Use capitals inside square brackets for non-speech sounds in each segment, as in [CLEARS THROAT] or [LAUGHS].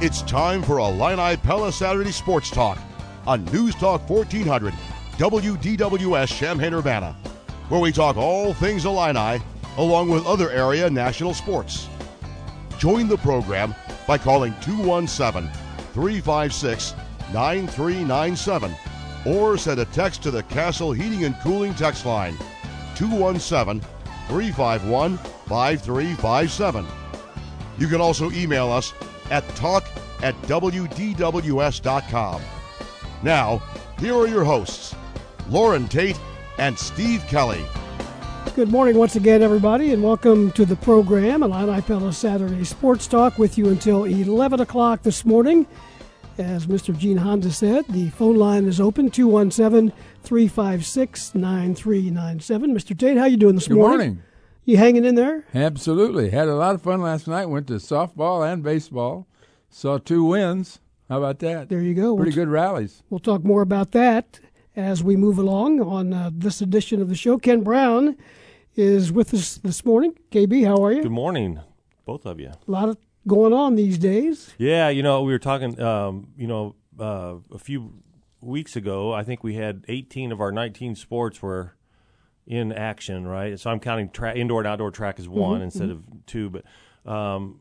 It's time for Illini Pella Saturday Sports Talk on News Talk 1400 WDWS Champaign Urbana, where we talk all things Illini along with other area national sports. Join the program by calling 217 356 9397 or send a text to the Castle Heating and Cooling text line 217 351 5357. You can also email us at talk at WDWS.com. Now, here are your hosts, Loren Tate and Steve Kelly. Good morning once again, everybody, and welcome to the program, Illini Pella Saturday Sports Talk, with you until 11 o'clock this morning. As Mr. Gene Honda said, the phone line is open, 217-356-9397. Mr. Tate, how you doing this Good morning? morning. You hanging in there? Absolutely. Had a lot of fun last night. Went to softball and baseball. Saw two wins. How about that? There you go. Pretty we'll, good rallies. We'll talk more about that as we move along on uh, this edition of the show. Kent Brown is with us this morning. KB, how are you? Good morning, both of you. A lot of going on these days. Yeah, you know, we were talking, um, you know, uh, a few weeks ago. I think we had 18 of our 19 sports were in action, right? So I'm counting tra- indoor and outdoor track as one instead of two. But um,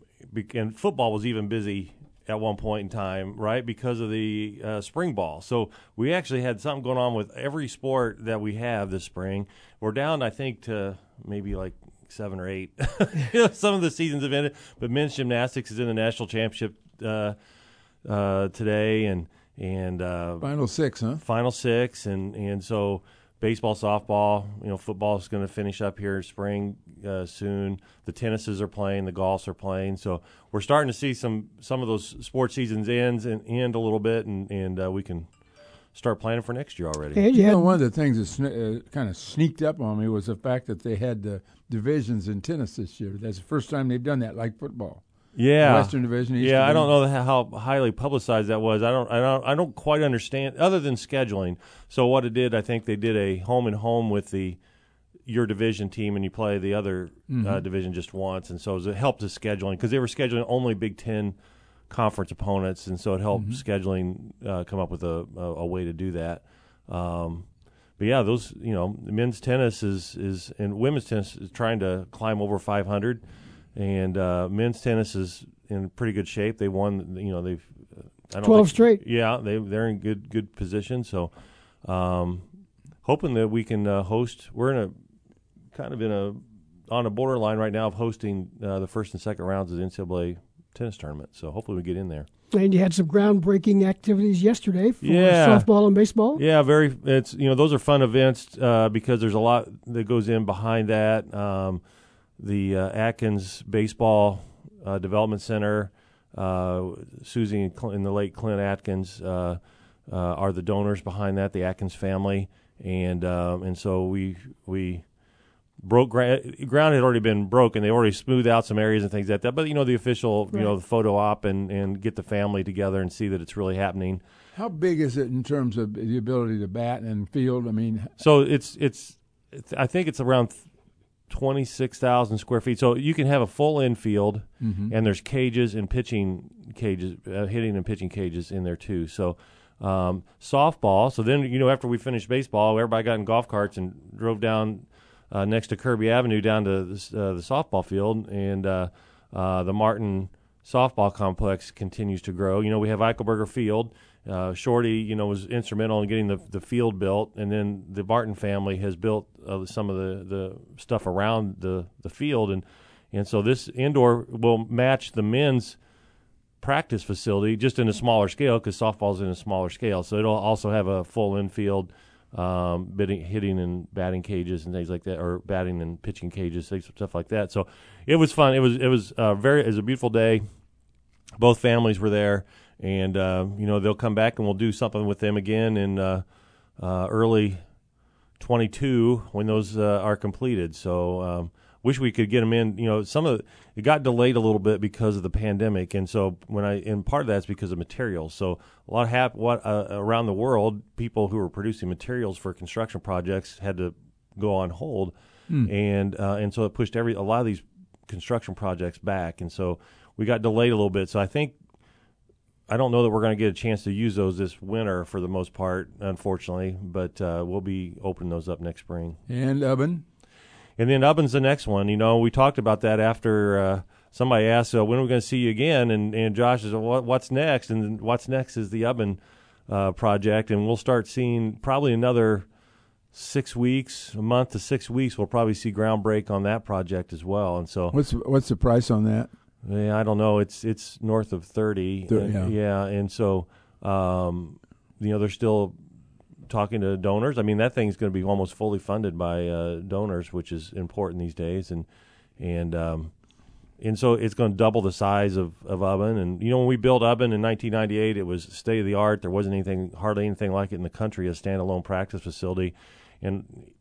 and football was even busy at one point in time, right? Because of the uh, spring ball. So we actually had something going on with every sport that we have this spring. We're down, I think, to maybe like seven or eight. [LAUGHS] You know, Some of the seasons have ended, but men's gymnastics is in the national championship uh, uh, today, and and uh, Final six, huh? final six, and and so baseball, softball, you know, football is going to finish up here in spring uh, soon. The tennises are playing, the golfs are playing, so we're starting to see some some of those sports seasons ends and end a little bit, and and uh, we can start planning for next year already. And you You had know, one of the things that sne- uh, kind of sneaked up on me was the fact that they had uh, divisions in tennis this year. That's the first time they've done that, like football. Yeah, Western Division, Eastern Yeah, I don't know how highly publicized that was. I don't, I don't, I don't quite understand. Other than scheduling, so what it did, I think they did a home and home with the your division team, and you play the other Mm-hmm. uh, division just once, and so it helped the scheduling because they were scheduling only Big Ten conference opponents, and so it helped Mm-hmm. scheduling uh, come up with a, a, a way to do that. Um, but yeah, those you know, men's tennis is is and women's tennis is trying to climb over 500, and uh, men's tennis is in pretty good shape. They won, you know, they've uh, I don't 12 think- straight. Yeah, they they're in good good position. So, um, hoping that we can uh, host. We're in a kind of in a on a borderline right now of hosting uh, the first and second rounds of the NCAA tennis tournament. So hopefully we get in there. And you had some groundbreaking activities yesterday for Yeah. softball and baseball. Yeah, very. It's you know those are fun events uh, because there's a lot that goes in behind that. Um, the uh, Atkins Baseball uh, Development Center, uh, Susie and, Cl- and the late Clint Atkins uh, uh, are the donors behind that. The Atkins family, and um, and so we we broke gra- ground had already been broken. They already smoothed out some areas and things like that. But you know the official, you know, the photo op and and get the family together and see that it's really happening. How big is it in terms of the ability to bat and field? I mean, So it's it's, it's I think it's around twenty six thousand square feet. So you can have a full infield, and there's cages and pitching cages, uh, hitting and pitching cages in there too. So um, softball. So then you know after we finished baseball, everybody got in golf carts and drove down uh, next to Kirby Avenue down to this, uh, the softball field, and uh, uh, the Martin softball complex continues to grow. You know, we have Eichelberger Field. Uh, Shorty, you know, was instrumental in getting the the field built, and then the Barton family has built uh, some of the, the stuff around the, the field, and and so this indoor will match the men's practice facility just in a smaller scale because softball's in a smaller scale. So it'll also have a full infield, um, bidding, hitting and batting cages and things like that, or batting and pitching cages, things- stuff like that. So it was fun. It was it was uh, very it was a beautiful day. Both families were there, and uh, you know they'll come back and we'll do something with them again in uh, uh, early 22 when those uh, are completed. So um, wish we could get them in. You know, some of the, it got delayed a little bit because of the pandemic, and so when I and part of that's because of materials. So a lot hap- what uh, around the world, people who were producing materials for construction projects had to go on hold, and uh, and so it pushed every a lot of these construction projects back, and so we got delayed a little bit. So I think I don't know that we're going to get a chance to use those this winter for the most part, unfortunately. But uh, we'll be opening those up next spring. And Ubben. And then Ubben's the next one. You know, we talked about that after uh, somebody asked, uh, "When are we going to see you again?" And and Josh says, "What what's next?" And what's next is the Ubben uh, project, and we'll start seeing probably another six weeks, a month to six weeks. We'll probably see ground break on that project as well. And so, what's what's the price on that? Yeah, I don't know. It's it's north of thirty. 30, yeah. yeah, and so um, you know they're still talking to donors. I mean, that thing's going to be almost fully funded by uh, donors, which is important these days, and and um, and so it's going to double the size of, of Ubben. And you know, when we built Ubben in 1998, it was state of the art. There wasn't anything, hardly anything like it in the country, a standalone practice facility. And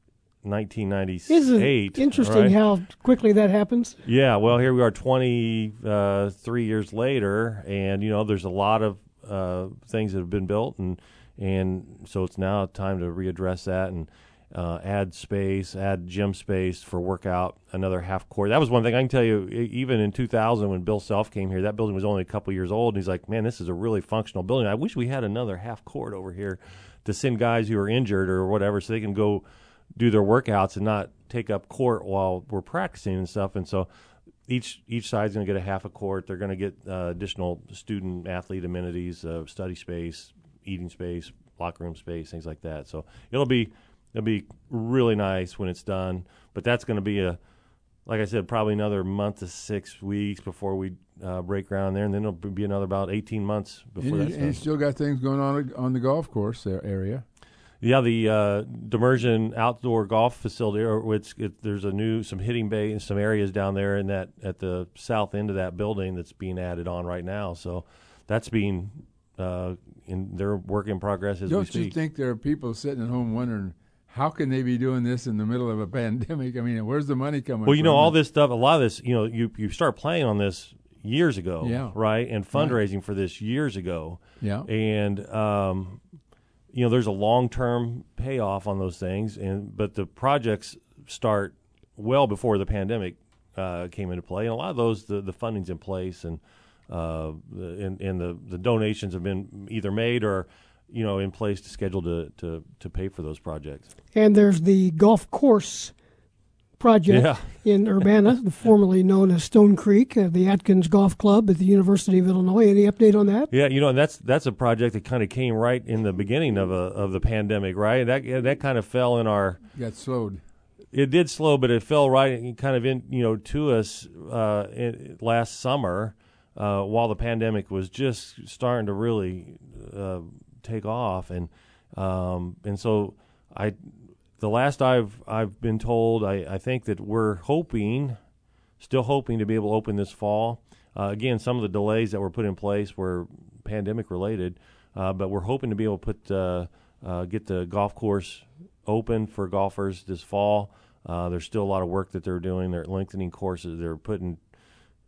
1998. Isn't interesting right? how quickly that happens? Yeah, well, here we are 23 years later, and you know, there's a lot of uh, things that have been built, and and so it's now time to readdress that and uh, add space, add gym space for workout, another half court. That was one thing I can tell you. Even in 2000, when Bill Self came here, that building was only a couple years old, and he's like, "Man, this is a really functional building. I wish we had another half court over here to send guys who are injured or whatever, so they can go." Do their workouts and not take up court while we're practicing and stuff. And so each each side's going to get a half a court. They're going to get uh, additional student athlete amenities, uh, study space, eating space, locker room space, things like that. So it'll be it'll be really nice when it's done. But that's going to be a like I said, probably another month to six weeks before we uh, break ground there, and then it'll be another about eighteen months before And, that's you, and you still got things going on on the golf course there area. Yeah, the uh, Demirjian outdoor golf facility, or which it, there's a new some hitting bay and some areas down there in that at the south end of that building that's being added on right now. So that's being uh, in their work in progress as we Don't you speak. think there are people sitting at home wondering how can they be doing this in the middle of a [LAUGHS] pandemic? I mean, where's the money coming? From? Well, you know, all this stuff, a lot of this, you know, you you start playing on this years ago, Yeah. right, and fundraising for this years ago. Yeah. and um, you know there's a long term payoff on those things and but the projects start well before the pandemic uh, came into play and a lot of those the, the funding's in place and uh, and, and the, the donations have been either made or you know in place to schedule to, to, to pay for those projects. And there's the golf course project Yeah. in Urbana, [LAUGHS] formerly known as Stone Creek, uh, the Atkins Golf Club at the University of Illinois. Any update on that? Yeah, you know, and that's that's a project that kind of came right in the beginning of a of the pandemic, right? That that kind of fell in our got slowed. it did slow, but it fell right kind of in you know to us uh, in, last summer uh, while the pandemic was just starting to really uh, take off, and um, and so I the last I've I've been told I, I think that we're hoping still hoping to be able to open this fall. Uh, again, some of the delays that were put in place were pandemic related, uh, but we're hoping to be able to put uh, uh, get the golf course open for golfers this fall. Uh, there's still a lot of work that they're doing. They're lengthening courses. They're putting,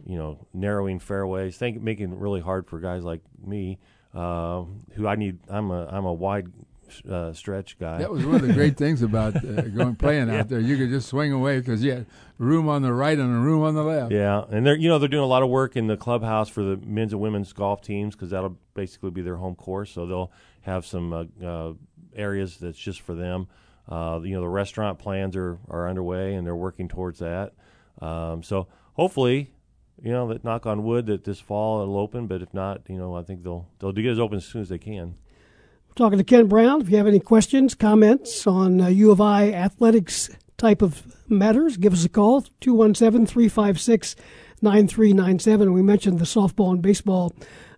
you know, narrowing fairways. Think making it really hard for guys like me, uh, who I need. I'm a I'm a wide uh, stretch guy. That was one of the great [LAUGHS] things about uh, going playing out there. You could just swing away because you had room on the right and a room on the left. Yeah, and they're you know they're doing a lot of work in the clubhouse for the men's and women's golf teams because that'll basically be their home course. So they'll have some uh, uh, areas that's just for them. Uh, you know the restaurant plans are are underway and they're working towards that. Um, so hopefully, you know that knock on wood that this fall it'll open. But if not, you know I think they'll they'll get it open as soon as they can. Talking to Kent Brown. If you have any questions, comments on uh, U of I athletics type of matters, give us a call 217 356 9397. We mentioned the softball and baseball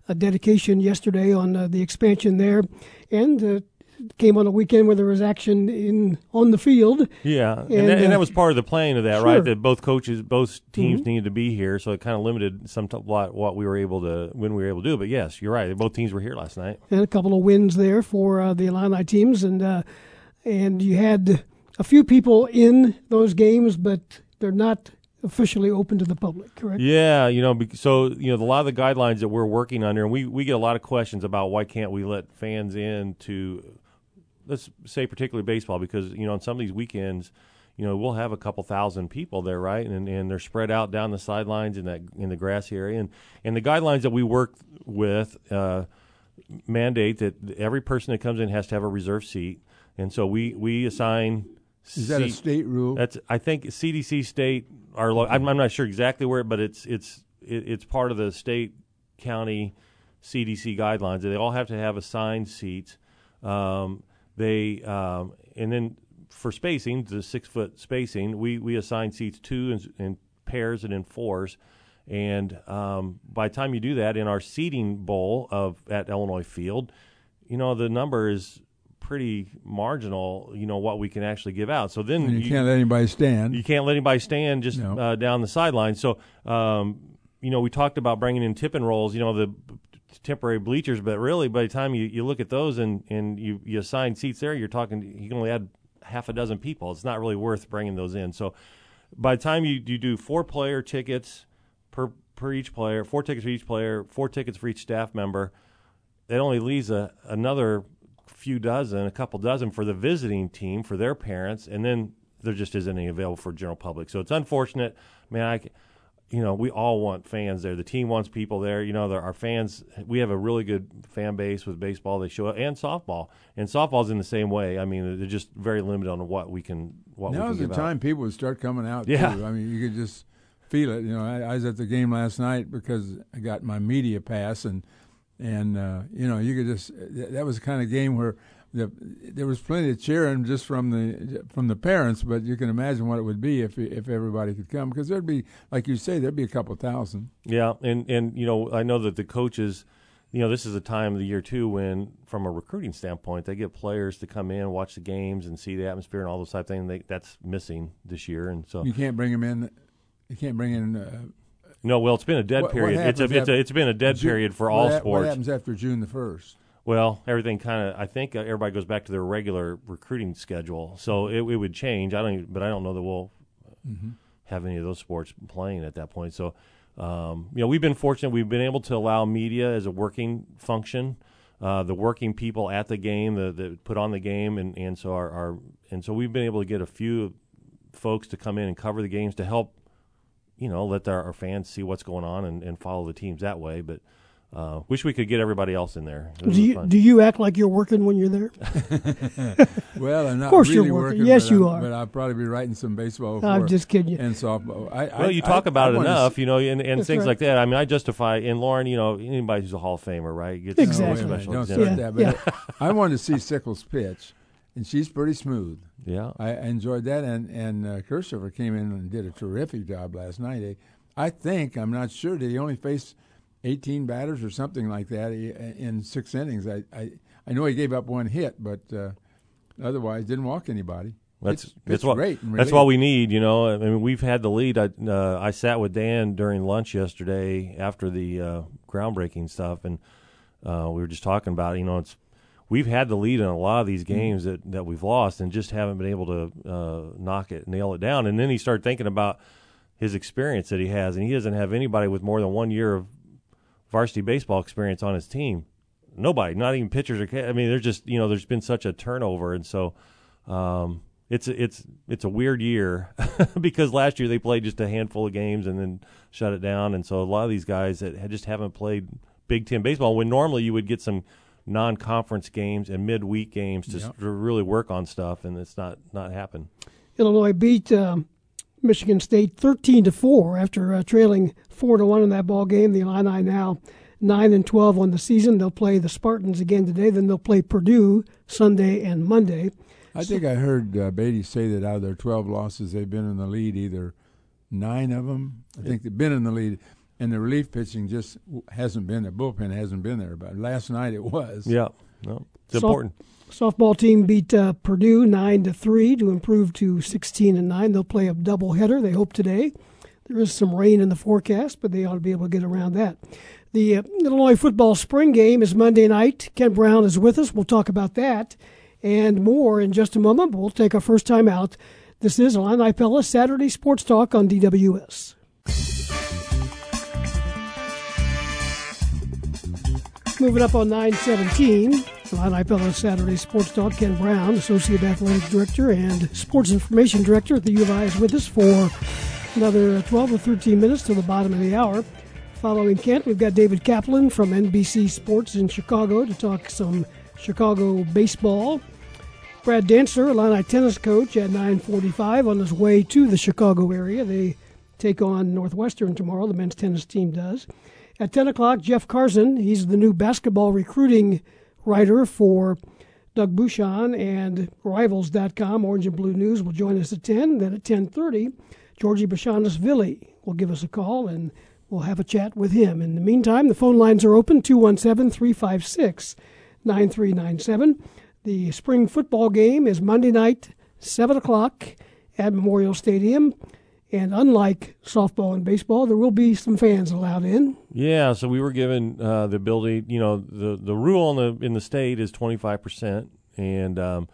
uh, dedication yesterday on uh, the expansion there, and uh, came on a weekend where there was action in on the field. Yeah, and, And, that, and uh, that was part of the plan of that, sure. right? That both coaches, both teams needed to be here, so it kind of limited some t- what what we were able to when we were able to do. But yes, you're right. Both teams were here last night. and a couple of wins there for uh, the Illini teams, and uh, and you had a few people in those games, but they're not officially open to the public, correct? Yeah, you know, so you know, a lot of the guidelines that we're working under, and we we get a lot of questions about why can't we let fans in to, let's say particularly baseball, because you know, on some of these weekends, you know we'll have a couple thousand people there, right? And and they're spread out down the sidelines in that in the grassy area, and and the guidelines that we work with uh, mandate that every person that comes in has to have a reserved seat, and so we we assign. Is that a state rule? That's I think CDC state are. lo- I'm, I'm not sure exactly where, but it's it's it, it's part of the state county CDC guidelines. They all have to have assigned seats. Um, they um, and then for spacing, the six foot spacing, we we assign seats two in, in pairs and in fours. And um, by the time you do that in our seating bowl of at Illinois Field, you know the number is pretty marginal. You know what we can actually give out. So then And you, can't let anybody stand. you can't let anybody stand just No. uh, down the sideline. So, um, you know, we talked about bringing in tip and rolls, you know, the temporary bleachers, but really by the time you, you look at those and, and you, you assign seats there, you're talking, you can only add half a dozen people. It's not really worth bringing those in. So by the time you, you do four player tickets per, per each player, four tickets for each player, four tickets for each staff member, that only leaves a, another few dozen, a couple dozen for the visiting team for their parents, and then there just isn't any available for general public. So it's unfortunate. I, c- you know, we all want fans there. The team wants people there. You know, there our fans. We have a really good fan base with baseball. They show up and softball, and softball's in the same way. I mean, they're just very limited on what we can what we Now's the give out. time people would start coming out. Yeah. too. I mean, you could just feel it. You know, I, I was at the game last night because I got my media pass, and and uh, you know, you could just that was the kind of game where the, there was plenty of cheering just from the from the parents, but you can imagine what it would be if if everybody could come because there'd be, like you say, there'd be a couple thousand. Yeah, and and you know, I know that the coaches, you know, this is a time of the year too when, from a recruiting standpoint, they get players to come in, watch the games, and see the atmosphere and all those type of things. They, that's missing this year, and so You can't bring them in. You can't bring in. Uh, no. Well, it's been a dead What- what period. It's a, it's a, it's been a dead Ju- period for all What sports. happens after June the first? Well, everything kind of. I think uh, everybody goes back to their regular recruiting schedule, so it, it would change. I don't, even, but I don't know that we'll have any of those sports playing at that point. So, um, you know, we've been fortunate. We've been able to allow media as a working function, uh, the working people at the game, the, the put on the game, and, and so our, our and so we've been able to get a few folks to come in and cover the games to help, you know, let our, our fans see what's going on and, and follow the teams that way. But uh, wish we could get everybody else in there. Do you, do you act like you're working when you're there? [LAUGHS] [LAUGHS] Well, I'm not of course really you're working. working. Yes, you I'm- are. But I'll probably be writing some baseball. I'm just kidding you. And softball. I, Well, I, you talk I- about I it enough, s- you know, and, and That's things right. like that. I mean, I justify, and Loren, you know, anybody who's a Hall of Famer, right? Gets Exactly. Special don't exemption. start Yeah, that. But [LAUGHS] I wanted to see Sickles pitch, and she's pretty smooth. Yeah. I enjoyed that, and and uh, Kirchhofer came in and did a terrific job last night. Eh, I think I'm not sure. Did he only face 18 batters or something like that in six innings? I I, I know he gave up one hit, but uh, otherwise didn't walk anybody. That's Pitched- that's what great. that's what we need. You know, I mean, we've had the lead. I uh, I sat with Dan during lunch yesterday after the uh, groundbreaking stuff, and uh, we were just talking about. You know, it's we've had the lead in a lot of these Mm-hmm. games that that we've lost, and just haven't been able to uh, knock it, nail it down. And then he started thinking about his experience that he has, and he doesn't have anybody with more than one year of varsity baseball experience on his team. Nobody, not even pitchers or. I mean, there's just you know, there's been such a turnover, and so. Um, it's it's it's a weird year [LAUGHS] because last year they played just a handful of games and then shut it down, and so a lot of these guys that just haven't played Big Ten baseball. When normally you would get some non-conference games and midweek games to, s Yep. to really work on stuff, and it's not not happened. Illinois beat um, Michigan State 13 to four after uh, trailing four to one in that ball game. The Illini now nine and 12 on the season. They'll play the Spartans again today. Then they'll play Purdue Sunday and Monday. I think I heard uh, Beatty say that out of their 12 losses, they've been in the lead either nine of them. I think they've been in the lead, and the relief pitching just hasn't been there. Bullpen hasn't been there, but last night it was. Yeah, no, it's So- important. Softball team beat uh, Purdue nine to three to improve to 16 and nine. They'll play a doubleheader. They hope today. There is some rain in the forecast, but they ought to be able to get around that. The uh, Illinois football spring game is Monday night. Kent Brown is with us. We'll talk about that and more in just a moment. But we'll take our first time out. This is Illini Pella Saturday Sports Talk on DWS. Moving up on 917. Illini Pella Saturday Sports Talk. Kent Brown, Associate Athletic Director and Sports Information Director at the U of I, is with us for another 12 or 13 minutes to the bottom of the hour. Following Kent, we've got David Kaplan from NBC Sports in Chicago to talk some Chicago baseball. Brad Dancer, Illini tennis coach, at 9:45 on his way to the Chicago area. They take on Northwestern tomorrow. The men's tennis team does. At 10 o'clock, Jeff Carson. He's the new basketball recruiting writer for Doug Bucshon and Rivals.com. Orange and Blue News will join us at 10. Then at 10:30, Georgie Bashanis-Villy will give us a call and we'll have a chat with him. In the meantime, the phone lines are open 217 356 9397. The spring football game is Monday night, 7 o'clock at Memorial Stadium. And unlike softball and baseball, there will be some fans allowed in. Yeah, so we were given uh, the ability. You know, the the rule in the in the state is twenty five percent, and um,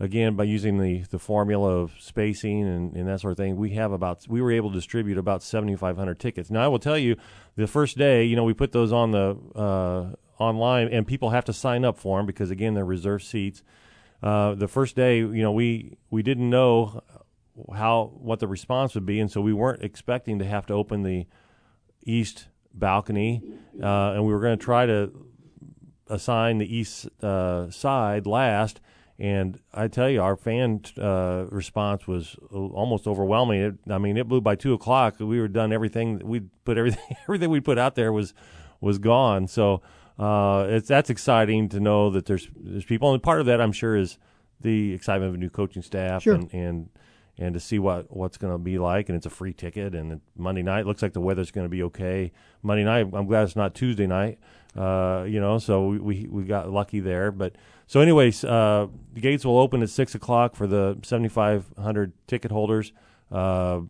again by using the the formula of spacing and, and that sort of thing, we have about we were able to distribute about seventy five hundred tickets. Now I will tell you, the first day, you know, we put those on the uh, online, and people have to sign up for them because again, they're reserved seats. Uh, the first day, you know, we we didn't know how what the response would be, and so we weren't expecting to have to open the east balcony, uh, and we were going to try to assign the east uh, side last. And I tell you, our fan uh, response was almost overwhelming. It, I mean, it blew by two o'clock. We were done everything. We put everything [LAUGHS] everything we put out there was was gone. So uh, it's that's exciting to know that there's there's people, and part of that I'm sure is the excitement of a new coaching staff Sure. and and and to see what what's going to be like. And it's a free ticket. And Monday night looks like the weather's going to be okay. Monday night, I'm glad it's not Tuesday night. Uh, you know, so we, we we got lucky there. But so, anyways, uh, the gates will open at six o'clock for the 7,500 ticket holders. Uh,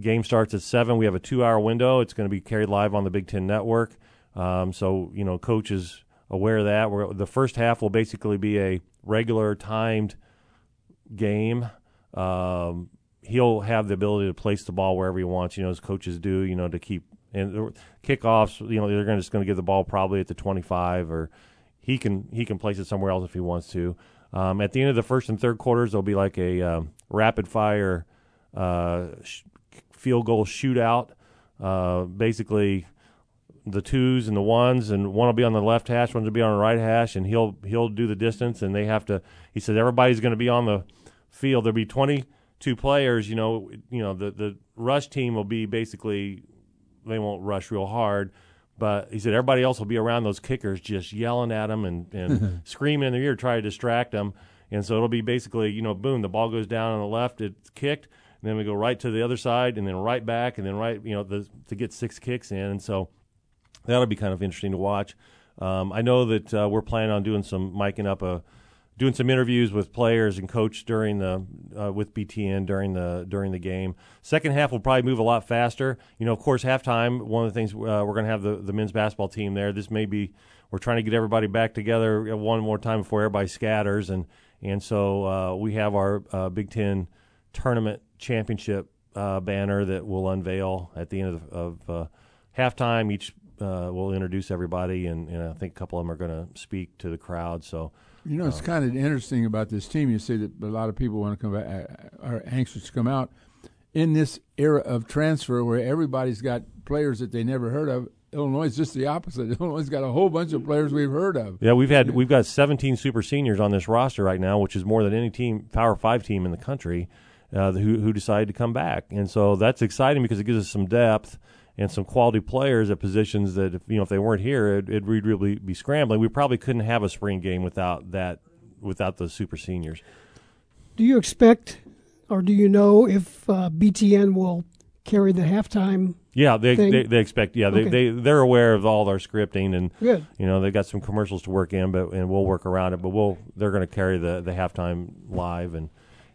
game starts at seven. We have a two-hour window. It's going to be carried live on the Big Ten Network. Um, so you know, coach is aware of that. We're, the first half will basically be a regular timed game. Um, he'll have the ability to place the ball wherever he wants. You know, as coaches do. You know, to keep and kickoffs. You know, they're gonna, just going to give the ball probably at the 25, or he can he can place it somewhere else if he wants to. Um, at the end of the first and third quarters, there'll be like a um, rapid fire uh, sh- field goal shootout. Uh, basically, the twos and the ones, and one will be on the left hash, one will be on the right hash, and he'll he'll do the distance, and they have to. He said everybody's going to be on the field. There'll be twenty two players. You know, you know the the rush team will be basically they won't rush real hard. But he said everybody else will be around those kickers, just yelling at them and, and [LAUGHS] screaming in their ear, trying to distract them. And so it'll be basically, you know, boom, the ball goes down on the left, it's kicked, and then we go right to the other side, and then right back, and then right, you know, the, to get six kicks in. And so that'll be kind of interesting to watch. Um, I know that uh, we're planning on doing some miking up a, doing some interviews with players and coach during the uh, with BTN during the during the game. Second half will probably move a lot faster. You know, of course, halftime. One of the things uh, we're going to have the the men's basketball team there. This may be we're trying to get everybody back together one more time before everybody scatters, and and so uh, we have our uh, Big Ten tournament championship uh, banner that we'll unveil at the end of, of uh, halftime. Each uh, will introduce everybody, and, and I think a couple of them are going to speak to the crowd. So You know, it's kind of interesting about this team. You say that a lot of people want to come back, uh, are anxious to come out in this era of transfer where everybody's got players that they never heard of. Illinois is just the opposite. [LAUGHS] Illinois's got a whole bunch of players we've heard of. Yeah, we've had we've got 17 super seniors on this roster right now, which is more than any team Power Five team in the country uh, who who decided to come back, and so that's exciting because it gives us some depth and some quality players at positions that if you know if they weren't here, it, it'd we'd really be scrambling. We probably couldn't have a spring game without that without the super seniors. Do you expect, or do you know if uh, BTN will carry the halftime? Yeah, they they, they expect. Yeah, they, Okay. they they're aware of all our scripting and Good. you know they've got some commercials to work in, but and we'll work around it. But we'll they're going to carry the the halftime live and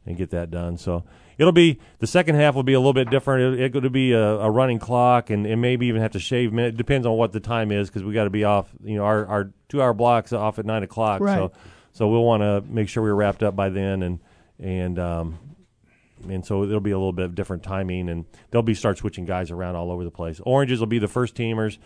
and get that done. So it'll be the second half will be a little bit different. It, it'll be a, a running clock and, and maybe even have to shave. It depends on what the time is because we got to be off. You know our our two hour blocks off at nine o'clock. Right. So so we'll want to make sure we're wrapped up by then and and um and so it'll be a little bit of different timing, and they'll be start switching guys around all over the place. Oranges will be the first teamers,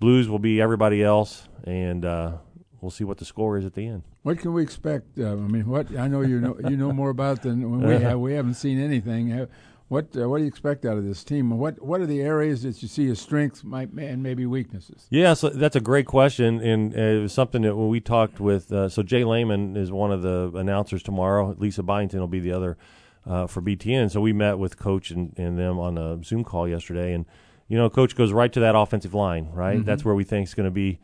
blues will be everybody else, and uh, we'll see what the score is at the end. What can we expect? Uh, I mean, what I know you know you know more about than we have. [LAUGHS] We haven't seen anything. What uh, what do you expect out of this team? What what are the areas that you see as strengths might, and maybe weaknesses? Yeah, so that's a great question, and it was something that when we talked with. Uh, so Jay Leman is one of the announcers tomorrow. Lisa Byington will be the other uh, for BTN. So we met with Coach and, and them on a Zoom call yesterday, and you know, Coach goes right to that offensive line. Right, mm-hmm. that's where we think is going to be.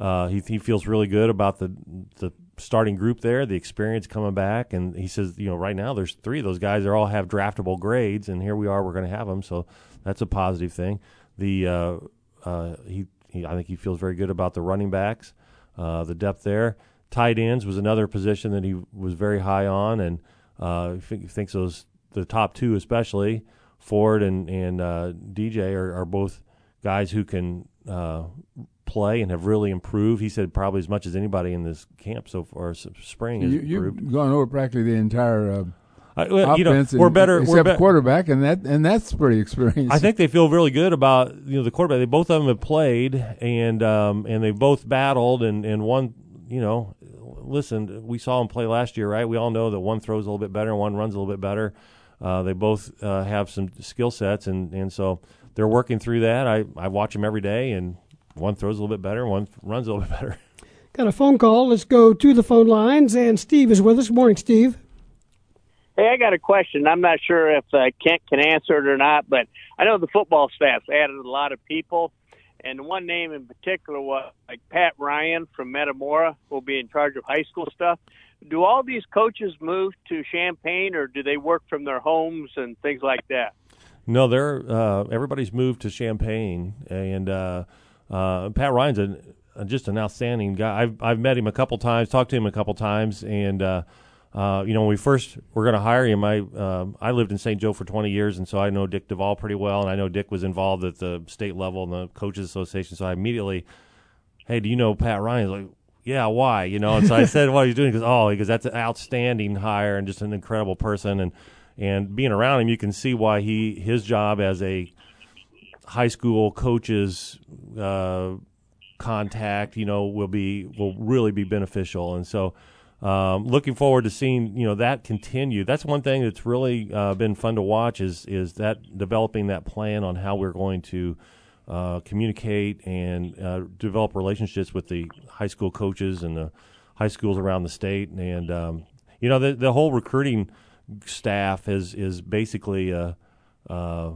Uh, he he feels really good about the the starting group there, the experience coming back, and he says, you know, right now there's three of those guys. They all have draftable grades, and here we are. We're going to have them, so that's a positive thing. The uh, uh, he, he, I think he feels very good about the running backs, uh, the depth there. Tight ends was another position that he was very high on, and uh, he thinks those the top two especially Ford and and uh, DJ are, are both guys who can uh, play and have really improved. He said probably as much as anybody in this camp so far, spring has you, improved. You've gone over practically the entire. Uh, uh, well, you know, we're better. Except we're be- quarterback, and that and that's pretty experienced. I think they feel really good about you know the quarterback. They both of them have played, and um, and they both battled, and and one you know, listen, we saw them play last year, right? We all know that one throws a little bit better, and one runs a little bit better. Uh, they both uh, have some skill sets, and and so they're working through that. I I watch them every day, and one throws a little bit better, one [LAUGHS] runs a little bit better. Got a phone call. Let's go to the phone lines. And Steve is with us. Morning, Steve. Hey, I got a question. I'm not sure if uh, Kent can answer it or not, but I know the football staff's added a lot of people, and one name in particular was like Pat Ryan from Metamora will be in charge of high school stuff. Do all these coaches move to Champaign, or do they work from their homes and things like that? No, they're uh, everybody's moved to Champaign, and uh, uh, Pat Ryan's a, a, just an outstanding guy. I've I've met him a couple times, talked to him a couple times, and uh, uh, you know when we first were going to hire him, I um, I lived in St. Joe for 20 years, and so I know Dick Duvall pretty well, and I know Dick was involved at the state level and the coaches association. So I immediately, hey, do you know Pat Ryan? He's like, yeah, why? You know, and so I said, [LAUGHS] what are you doing? Because oh, because that's an outstanding hire and just an incredible person, and and being around him, you can see why he his job as a high school coaches uh, contact, you know, will be will really be beneficial. And so, um, looking forward to seeing you know that continue. That's one thing that's really uh, been fun to watch is is that developing that plan on how we're going to. Uh, communicate and uh, develop relationships with the high school coaches and the high schools around the state, and um, you know the the whole recruiting staff is is basically uh, uh,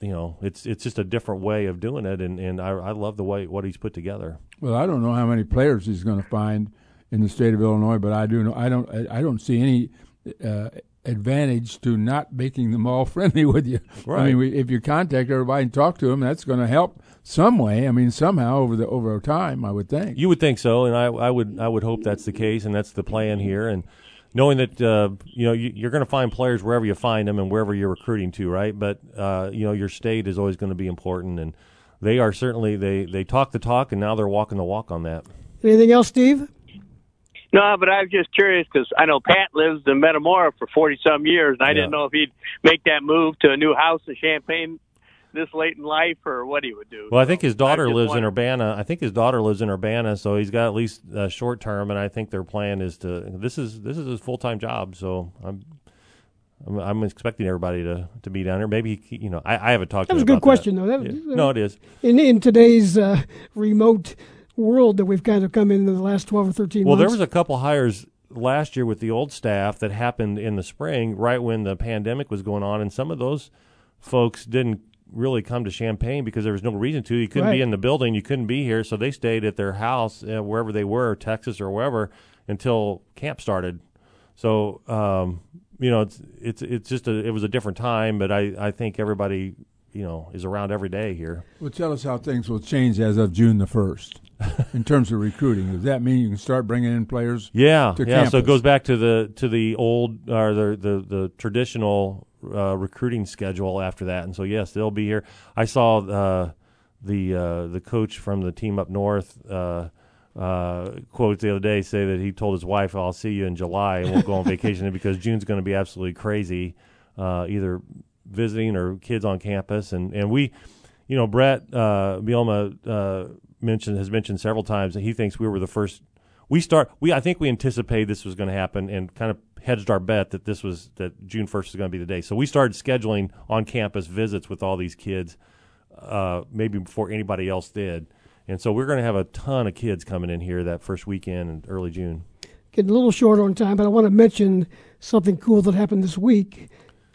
you know, it's it's just a different way of doing it, and, and I, I love the way what he's put together. Well, I don't know how many players he's going to find in the state of Illinois, but I do know I don't I don't see any uh, advantage to not making them all [LAUGHS] friendly with you. Right. I mean, we, if you contact everybody and talk to them, that's going to help some way. I mean, somehow over the over time, I would think. You would think so, and I I would I would hope that's the case, and that's the plan here, and knowing that uh, you know you, are going to find players wherever you find them and wherever you're recruiting to, right? But uh, you know your state is always going to be important, and they are certainly they they talk the talk, and now they're walking the walk on that. Anything else, Steve? No, but I was just curious because I know Pat lives in Metamora for forty some years, and I yeah. didn't know if he'd make that move to a new house in Champaign this late in life or what he would do. Well, I think his daughter lives wondering. in Urbana. I think his daughter lives in Urbana, so he's got at least uh, short term. And I think their plan is to this is this is his full time job. So I'm, I'm. I'm, expecting everybody to, to be down there. Maybe he, you know I, I haven't talked. That was a good question, that. though. That, yeah. No, it is. In in today's uh, remote world that we've kind of come into the last twelve or thirteen. Well, months. there was a couple hires last year with the old staff that happened in the spring, right when the pandemic was going on, and some of those folks didn't really come to Champaign because there was no reason to. You couldn't right. be in the building, you couldn't be here, so they stayed at their house uh, wherever they were, Texas or wherever, until camp started. So um, you know, it's it's it's just a it was a different time, but I I think everybody you know is around every day here. Well, tell us how things will change as of June the first. [LAUGHS] in terms of recruiting, does that mean you can start bringing in players? Yeah, yeah. Campus? So it goes back to the to the old or the the, the traditional uh, recruiting schedule after that. And so yes, they'll be here. I saw uh, the uh, the coach from the team up north uh, uh, quote the other day say that he told his wife, "I'll see you in July and we'll go on vacation [LAUGHS] because June's going to be absolutely crazy, uh, either visiting or kids on campus." And and we, you know, Brett uh, Bielema mentioned has mentioned several times that he thinks we were the first we start. We I think we anticipated this was going to happen and kind of hedged our bet that this was that June first is going to be the day. So we started scheduling on campus visits with all these kids, uh, maybe before anybody else did. And so we're going to have a ton of kids coming in here that first weekend in early June. Getting a little short on time, but I want to mention something cool that happened this week.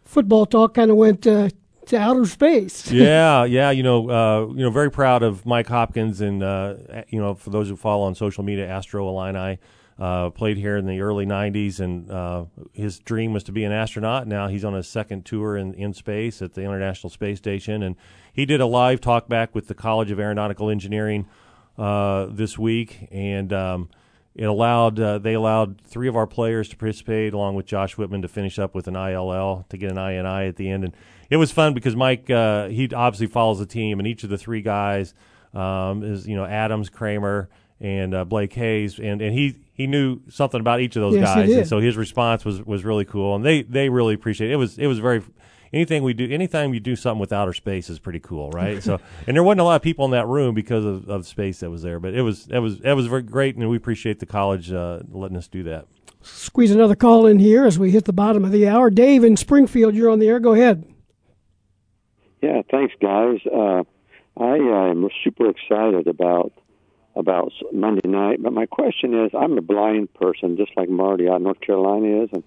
Football talk kind of went uh, to outer space. [LAUGHS] yeah, yeah. You know, uh, you know, very proud of Mike Hopkins, and uh, you know, for those who follow on social media, Astro Illini. Uh, played here in the early 90s, and uh, his dream was to be an astronaut. Now he's on his second tour in, in space at the International Space Station. And he did a live talk back with the College of Aeronautical Engineering uh, this week. And um, it allowed uh, they allowed three of our players to participate, along with Josh Whitman, to finish up with an ILL to get an INI at the end. And it was fun because Mike uh, he obviously follows the team, and each of the three guys um, is you know Adams, Kramer, and uh, Blake Hayes, and, and he he knew something about each of those Yes, guys, and so his response was was really cool, and they they really appreciate it. It was it was very anything we do anytime you do something with outer space is pretty cool, right? so [LAUGHS] and there wasn't a lot of people in that room because of, of space that was there, but it was it was it was very great, and we appreciate the college uh, letting us do that. Squeeze another call in here as we hit the bottom of the hour. Dave in Springfield, you're on the air. Go ahead. Yeah, thanks, guys. Uh, I uh, am super excited about about Monday night, but my question is, I'm a blind person, just like Marty out in North Carolina is, and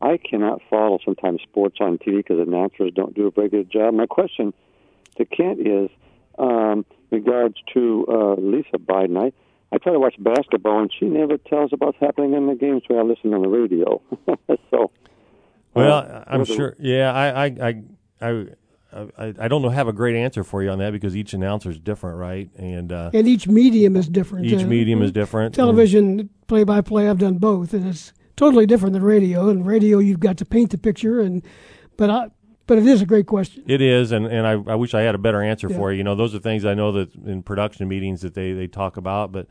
I cannot follow sometimes sports on TV because the announcers don't do a very good job. My question to Kent is, um, regards to uh, Lisa Byington. I, I try to watch basketball, and she never tells about what's happening in the games when I listen on the radio. [LAUGHS] so, Well, uh, I'm sure. Yeah, I, I, I, I, I, I don't know have a great answer for you on that because each announcer is different, right? And uh, And each medium is different. each Uh, medium is different. Television, play by play, I've done both, and it's totally different than radio. And radio, you've got to paint the picture, and but I, but it is a great question. It is, and, and I, I wish I had a better answer Yeah. for you. You know, those are things I know that in production meetings that they, they talk about, but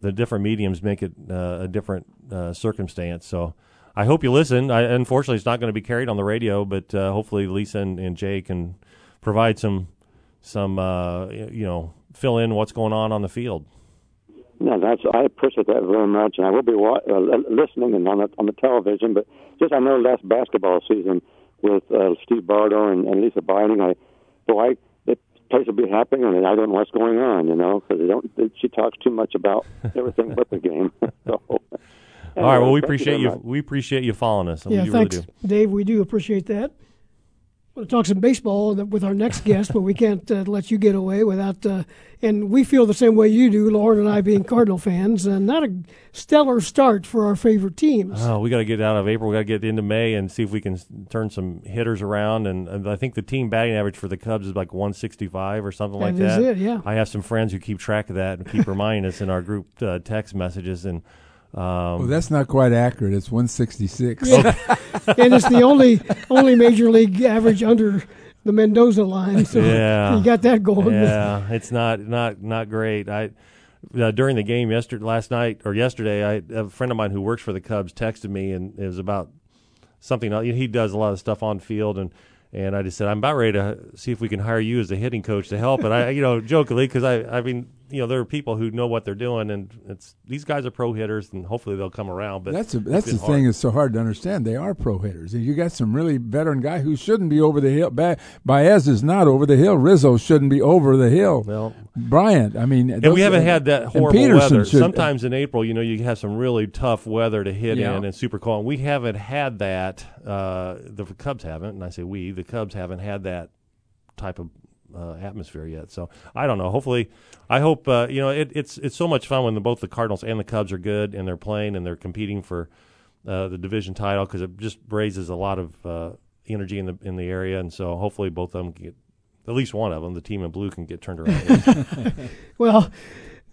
the different mediums make it uh, a different uh, circumstance. So I hope you listen. I, unfortunately, it's not going to be carried on the radio, but uh, hopefully Lisa and, and Jay can provide some some uh, you know fill in what's going on on the field. No, that's I appreciate that very much, and I will be wa- uh, listening and on the on the television. But just I know last basketball season with uh, Steve Bardo and, and Lisa Byington, I boy, I, the place will be happening, and I don't know what's going on, you know, because they don't. She talks too much about everything but the game. [LAUGHS] so, All right. Well, we appreciate very you. We appreciate you following us. yeah, we thanks, really do. Dave. We do appreciate that. We'll talk some baseball with our next guest, but we can't uh, let you get away without. Uh, and we feel the same way you do, Loren and I, being Cardinal fans. and not a stellar start for our favorite teams. Oh, we got to get out of April. We got to get into May and see if we can turn some hitters around. And, and I think the team batting average for the Cubs is like 165 or something like That is that. it, yeah. I have some friends who keep track of that and keep reminding us in our group uh, text messages. And um, Well, that's not quite accurate. It's 166. [LAUGHS] and it's the only only major league average under the Mendoza line. So Yeah. you got that going. yeah, it's not not not great. I uh, during the game yesterday, last night or yesterday, I a friend of mine who works for the Cubs texted me and it was about something. else. He does a lot of stuff on field and. And I just said, I'm about ready to see if we can hire you as a hitting coach to help. And I, you know, jokingly, because I, I mean, you know, there are people who know what they're doing, and it's these guys are pro hitters, and hopefully they'll come around. But That's a, it's the hard. thing that's so hard to understand. They are pro hitters, and you got some really veteran guy who shouldn't be over the hill. Ba- Baez is not over the hill. Rizzo shouldn't be over the hill. Well, Bryant, I mean, And we haven't had that horrible weather. Should, Sometimes in April, you know, you have some really tough weather to hit Yeah. in and super cold. And we haven't had that. Uh, the Cubs haven't, and I say we. The Cubs haven't had that type of uh, atmosphere yet. So I don't know. Hopefully, I hope uh, you know it, it's it's so much fun when the, both the Cardinals and the Cubs are good and they're playing and they're competing for uh, the division title because it just raises a lot of uh, energy in the in the area. And so hopefully both of them get. At least one of them, the team in blue, can get turned around. [LAUGHS] Well,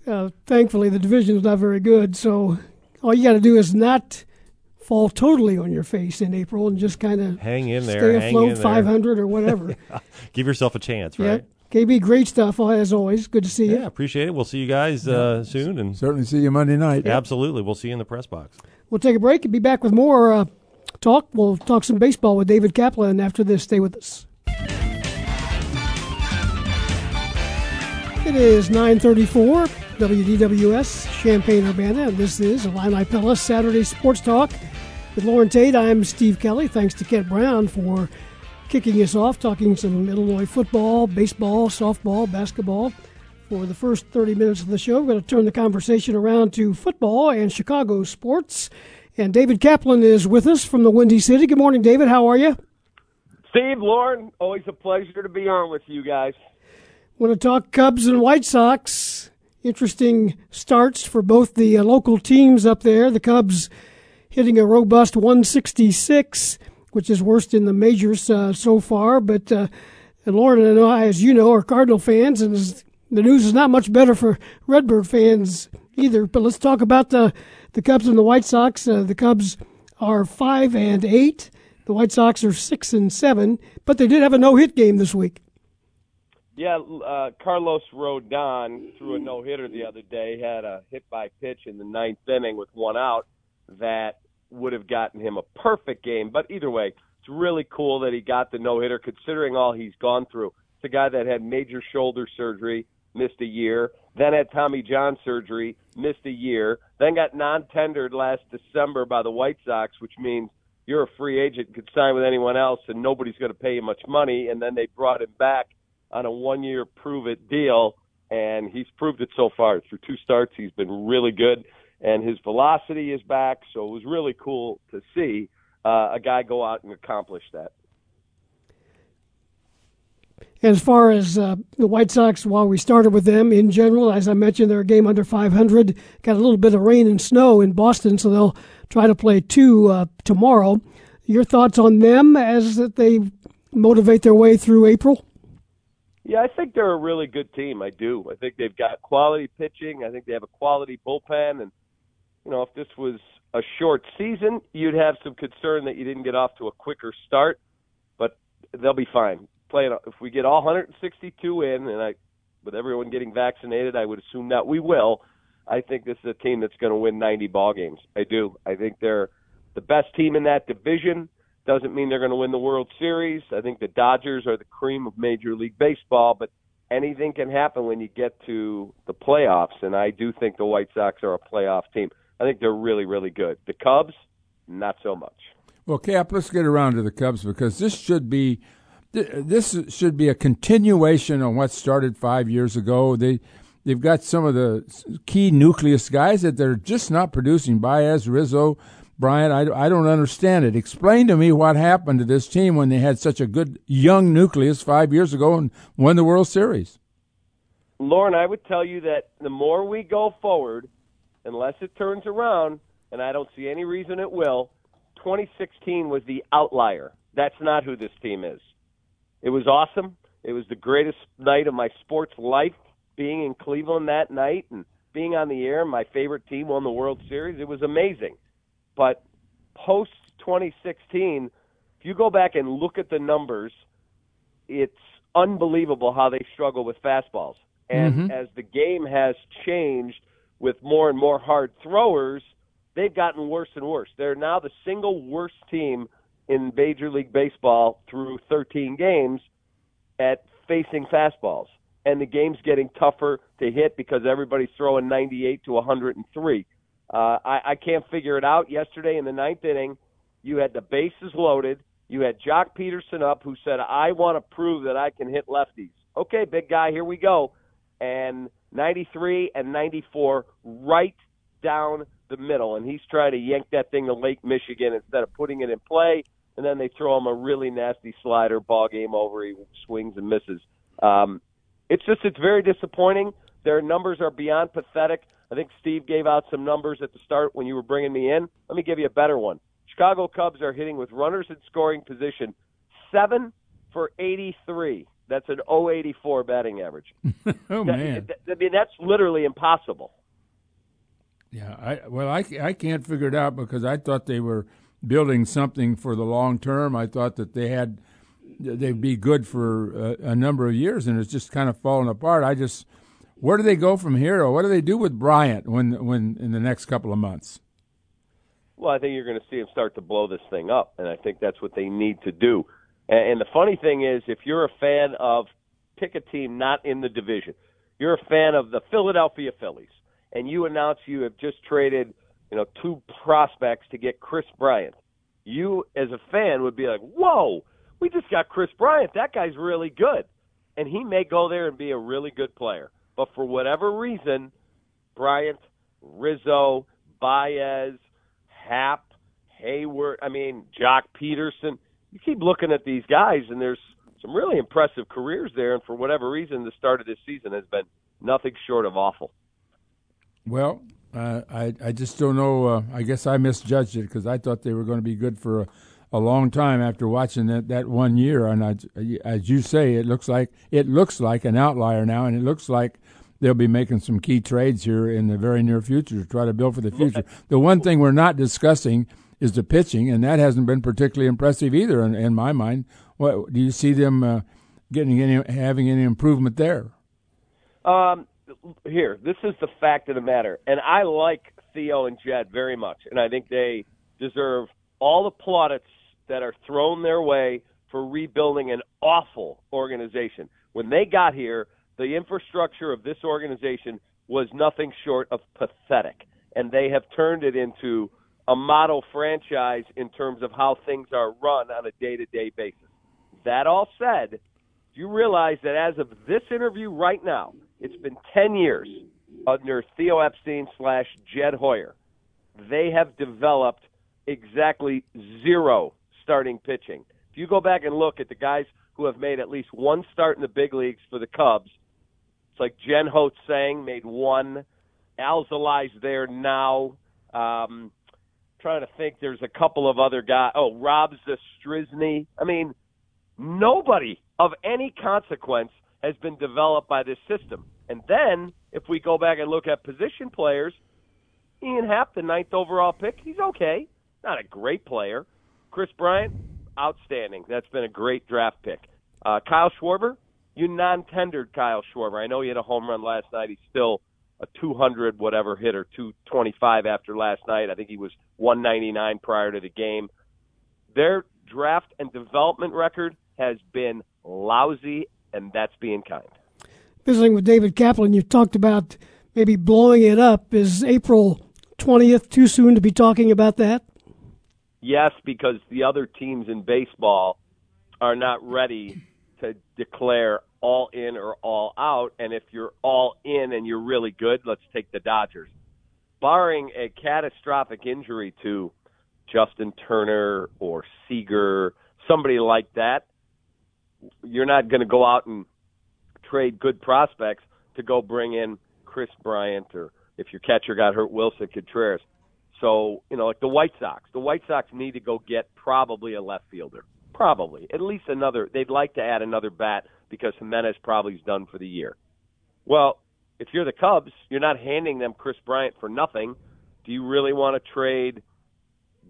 uh, thankfully the division is not very good, so all you got to do is not fall totally on your face in April and just kind of hang in there. stay hang afloat, in there. 500 or [LAUGHS] whatever. Give yourself a chance, yeah. right? KB, great stuff uh, as always. Good to see you. Yeah, appreciate it. We'll see you guys uh, soon, and certainly see you Monday night. absolutely, we'll see you in the press box. We'll take a break and be back with more uh, talk. We'll talk some baseball with David Kaplan after this. Stay with us. It is 934 WDWS Champaign Urbana, and this is Illini Pella Saturday Sports Talk with Loren Tate. I'm Steve Kelly. Thanks to Kent Brown for kicking us off, talking some Illinois football, baseball, softball, basketball. For the first 30 minutes of the show, we're going to turn the conversation around to football and Chicago sports. And David Kaplan is with us from the Windy City. Good morning, David. How are you? Steve, Loren, always a pleasure to be on with you guys. Want to talk Cubs and White Sox? Interesting starts for both the uh, local teams up there. The Cubs hitting a robust 166, which is worst in the majors uh, so far. But uh, Loren and I, as you know, are Cardinal fans, and the news is not much better for Redbird fans either. But let's talk about the the Cubs and the White Sox. Uh, the Cubs are five and eight. The White Sox are six and seven, but they did have a no hit game this week. Yeah, uh, Carlos Rodon threw a no hitter the other day. Had a hit by pitch in the ninth inning with one out that would have gotten him a perfect game. But either way, it's really cool that he got the no hitter, considering all he's gone through. It's a guy that had major shoulder surgery, missed a year, then had Tommy John surgery, missed a year, then got non-tendered last December by the White Sox, which means you're a free agent, could sign with anyone else, and nobody's going to pay you much money. And then they brought him back on a one year prove it deal, and he's proved it so far. Through two starts, he's been really good, and his velocity is back. So it was really cool to see uh, a guy go out and accomplish that. As far as uh, the White Sox, while we started with them in general, as I mentioned, they're a game under 500. Got a little bit of rain and snow in Boston, so they'll try to play two uh, tomorrow. Your thoughts on them as they motivate their way through April? Yeah, I think they're a really good team. I do. I think they've got quality pitching. I think they have a quality bullpen. And, you know, if this was a short season, you'd have some concern that you didn't get off to a quicker start. But they'll be fine. Playing if we get all 162 in, and I, with everyone getting vaccinated, I would assume that we will. I think this is a team that's going to win 90 ball games. I do. I think they're the best team in that division. Doesn't mean they're going to win the World Series. I think the Dodgers are the cream of Major League Baseball, but anything can happen when you get to the playoffs, and I do think the White Sox are a playoff team. I think they're really, really good. The Cubs, not so much. Well, Cap, let's get around to the Cubs because this should be this should be a continuation on what started five years ago. They they've got some of the key nucleus guys that they're just not producing. Baez, Rizzo, Bryant, I, I don't understand it. Explain to me what happened to this team when they had such a good young nucleus five years ago and won the World Series. Loren, I would tell you that the more we go forward, unless it turns around, and I don't see any reason it will, 2016 was the outlier. That's not who this team is. It was awesome. It was the greatest night of my sports life being in Cleveland that night and being on the air. My favorite team won the World Series. It was amazing. But post 2016, if you go back and look at the numbers, it's unbelievable how they struggle with fastballs. And mm-hmm. as the game has changed with more and more hard throwers, they've gotten worse and worse. They're now the single worst team in Major League Baseball through 13 games at facing fastballs. And the game's getting tougher to hit because everybody's throwing 98 to 103. Uh, I, I can't figure it out. Yesterday in the ninth inning, you had the bases loaded. You had Joc Pederson up, who said, "I want to prove that I can hit lefties." Okay, big guy, here we go. And 93 and 94 right down the middle, and he's trying to yank that thing to Lake Michigan instead of putting it in play. And then they throw him a really nasty slider, ball game over. He swings and misses. Um, it's just it's very disappointing. Their numbers are beyond pathetic. I think Steve gave out some numbers at the start when you were bringing me in. Let me give you a better one. Chicago Cubs are hitting with runners in scoring position, seven for 83. That's an 084 batting average. [LAUGHS] oh man! I mean, that's literally impossible. Yeah, I well, I, I can't figure it out because I thought they were building something for the long term. I thought that they had they'd be good for a, a number of years, and it's just kind of fallen apart. I just where do they go from here, or what do they do with Bryant when when in the next couple of months? Well, I think you're going to see him start to blow this thing up, and I think that's what they need to do. And, the funny thing is, if you're a fan of pick a team not in the division, you're a fan of the Philadelphia Phillies, and you announce you have just traded, you know, two prospects to get Kris Bryant, you as a fan would be like, "Whoa, we just got Kris Bryant. That guy's really good." And he may go there and be a really good player. But for whatever reason, Bryant, Rizzo, Baez, Happ, Heyward, I mean, Joc Pederson, you keep looking at these guys and there's some really impressive careers there and for whatever reason the start of this season has been nothing short of awful. Well, uh, I I just don't know. Uh, I guess I misjudged it because I thought they were going to be good for a, a long time after watching that, that one year. And I, as you say, it looks like it looks like an outlier now, and it looks like they'll be making some key trades here in the very near future to try to build for the future. The one thing we're not discussing is the pitching, and that hasn't been particularly impressive either, in, in my mind. What do you see them uh, getting any having any improvement there? Um, here, this is the fact of the matter, and I like Theo and Jed very much, and I think they deserve all the plaudits that are thrown their way for rebuilding an awful organization. When they got here, the infrastructure of this organization was nothing short of pathetic, and they have turned it into a model franchise in terms of how things are run on a day-to-day basis. That all said, do you realize that as of this interview right now, it's been 10 years under Theo Epstein slash Jed Hoyer. They have developed exactly zero starting pitching. If you go back and look at the guys who have made at least one start in the big leagues for the Cubs, it's like Jen-Ho Tseng made one. Alzolay's there now. Um, trying to think, there's a couple of other guys. Oh, Rob Zastryzny. I mean, nobody of any consequence has been developed by this system. And then, if we go back and look at position players, Ian Happ, the ninth overall pick, he's okay. Not a great player. Kris Bryant, outstanding. That's been a great draft pick. Uh, Kyle Schwarber, you non-tendered Kyle Schwarber. I know he had a home run last night. He's still a 200 whatever hitter, 225 after last night. I think he was 199 prior to the game. Their draft and development record has been lousy, and that's being kind. Visiting with David Kaplan, you talked about maybe blowing it up. Is April 20th too soon to be talking about that? Yes, because the other teams in baseball are not ready to declare all in or all out. And if you're all in and you're really good, let's take the Dodgers. Barring a catastrophic injury to Justin Turner or Seager, somebody like that, you're not going to go out and trade good prospects to go bring in Kris Bryant or if your catcher got hurt, Willson Contreras. So, you know, like the White Sox, the White Sox need to go get probably a left fielder. Probably. At least another. They'd like to add another bat because Jimenez probably is done for the year. Well, if you're the Cubs, you're not handing them Kris Bryant for nothing. Do you really want to trade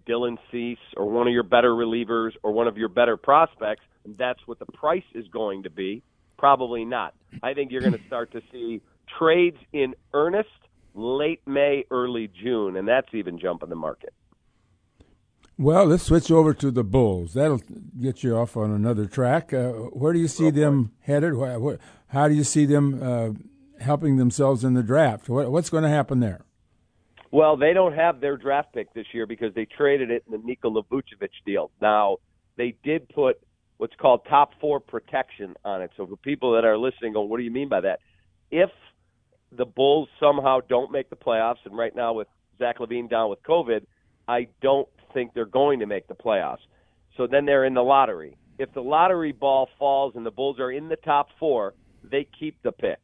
Dylan Cease or one of your better relievers or one of your better prospects? And that's what the price is going to be. Probably not. I think you're going to start to see trades in earnest late May, early June, and that's even jumping the market. Well, let's switch over to the Bulls. That'll get you off on another track. Uh, where do you see them headed? How do you see them uh, helping themselves in the draft? what's going to happen there? Well, they don't have their draft pick this year because they traded it in the Nikola Vucevic deal. Now, they did put what's called top four protection on it. So for people that are listening, going, what do you mean by that? If the Bulls somehow don't make the playoffs, and right now with Zach LaVine down with COVID, I don't think they're going to make the playoffs. So then they're in the lottery. If the lottery ball falls and the Bulls are in the top four, they keep the pick.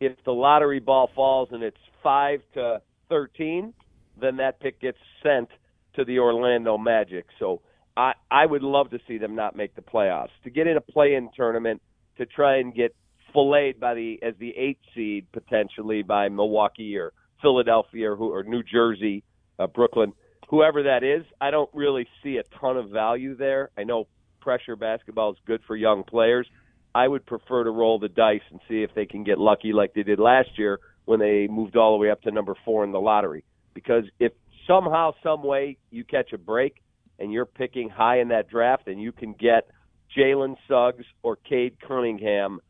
If the lottery ball falls and it's five to thirteen, then that pick gets sent to the Orlando Magic. So I I would love to see them not make the playoffs to get in a play-in tournament to try and get filleted by the as the eight seed potentially by Milwaukee or Philadelphia or, who, or New Jersey, uh, Brooklyn whoever that is, I don't really see a ton of value there. I know pressure basketball is good for young players. I would prefer to roll the dice and see if they can get lucky like they did last year when they moved all the way up to number four in the lottery. Because if somehow, some way you catch a break and you're picking high in that draft and you can get Jalen Suggs or Cade Cunningham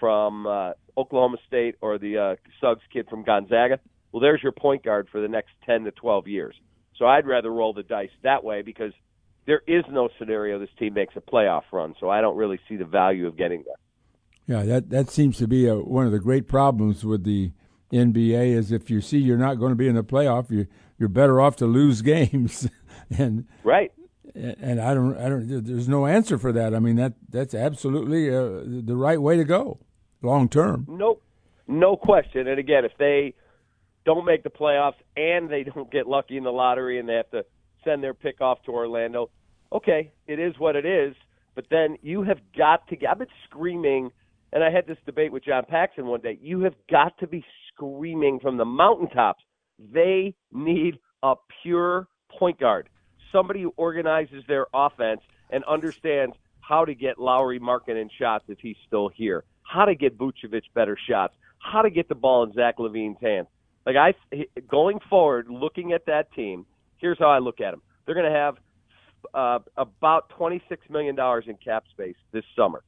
from uh, Oklahoma State or the uh, Suggs kid from Gonzaga. Well, there's your point guard for the next 10 to 12 years. So I'd rather roll the dice that way because there is no scenario this team makes a playoff run. So I don't really see the value of getting there. Yeah, that that seems to be a, one of the great problems with the NBA is if you see you're not going to be in the playoff, you you're better off to lose [LAUGHS] games. and right. And I don't, I don't. There's no answer for that. I mean that that's absolutely uh, the right way to go, long term. Nope, no question. And again, if they don't make the playoffs and they don't get lucky in the lottery and they have to send their pick off to Orlando, okay, it is what it is. But then you have got to. get—I've been screaming and I had this debate with John Paxson one day. You have got to be screaming from the mountaintops. They need a pure point guard, somebody who organizes their offense and understands how to get Lauri, Markkanen shots if he's still here, how to get Vucevic better shots, how to get the ball in Zach LaVine's hands. Like I, going forward, looking at that team, here's how I look at them. They're going to have uh, about $26 million in cap space this summer.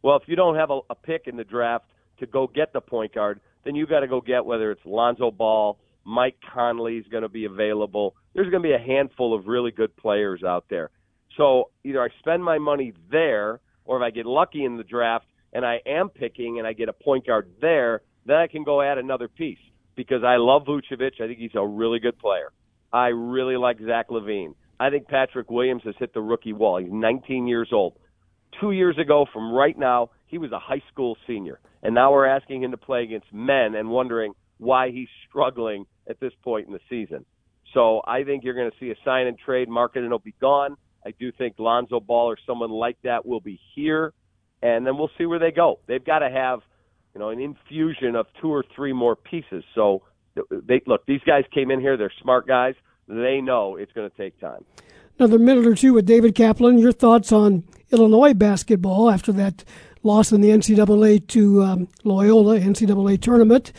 Well, if you don't have a, a pick in the draft to go get the point guard, then you got to go get whether it's Lonzo Ball, Mike Conley is going to be available. There's going to be a handful of really good players out there. So either I spend my money there, or if I get lucky in the draft and I am picking and I get a point guard there, then I can go add another piece because I love Vucevic. I think he's a really good player. I really like Zach LaVine. I think Patrick Williams has hit the rookie wall. He's 19 years old two years ago from right now, he was a high school senior. And now we're asking him to play against men and wondering why he's struggling at this point in the season. So I think you're going to see a sign and trade market and it'll be gone. I do think Lonzo Ball or someone like that will be here, and then we'll see where they go. They've got to have, you know, an infusion of two or three more pieces. So they look, these guys came in here, they're smart guys. They know it's going to take time another minute or two with David Kaplan. Your thoughts on Illinois basketball after that loss in the NCAA to um, Loyola NCAA tournament.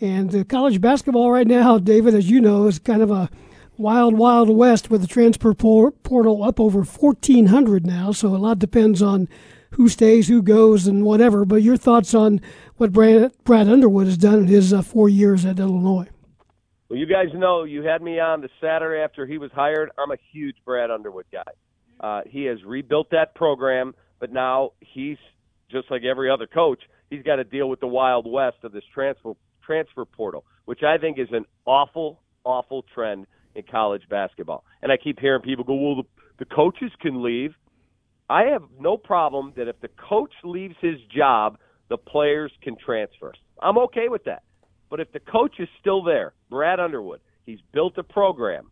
And uh, college basketball right now, David, as you know, is kind of a wild, wild west with the transfer portal up over 1,400 now. So a lot depends on who stays, who goes, and whatever. But your thoughts on what Brad, Brad Underwood has done in his uh, four years at Illinois? Well, you guys know you had me on the Saturday after he was hired. I'm a huge Brad Underwood guy. Uh, he has rebuilt that program, but now he's just like every other coach. He's got to deal with the wild west of this transfer transfer portal, which I think is an awful, awful trend in college basketball. And I keep hearing people go, "Well, the, the coaches can leave." I have no problem that if the coach leaves his job, the players can transfer. I'm okay with that. But if the coach is still there, Brad Underwood, he's built a program.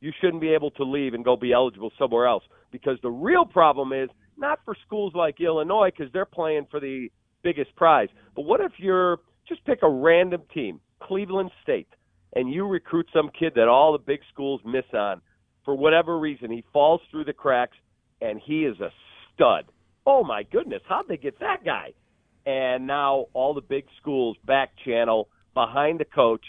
You shouldn't be able to leave and go be eligible somewhere else because the real problem is not for schools like Illinois because they're playing for the biggest prize. But what if you're just pick a random team, Cleveland State, and you recruit some kid that all the big schools miss on for whatever reason. He falls through the cracks and he is a stud. Oh my goodness, how'd they get that guy? And now all the big schools back channel behind the coach.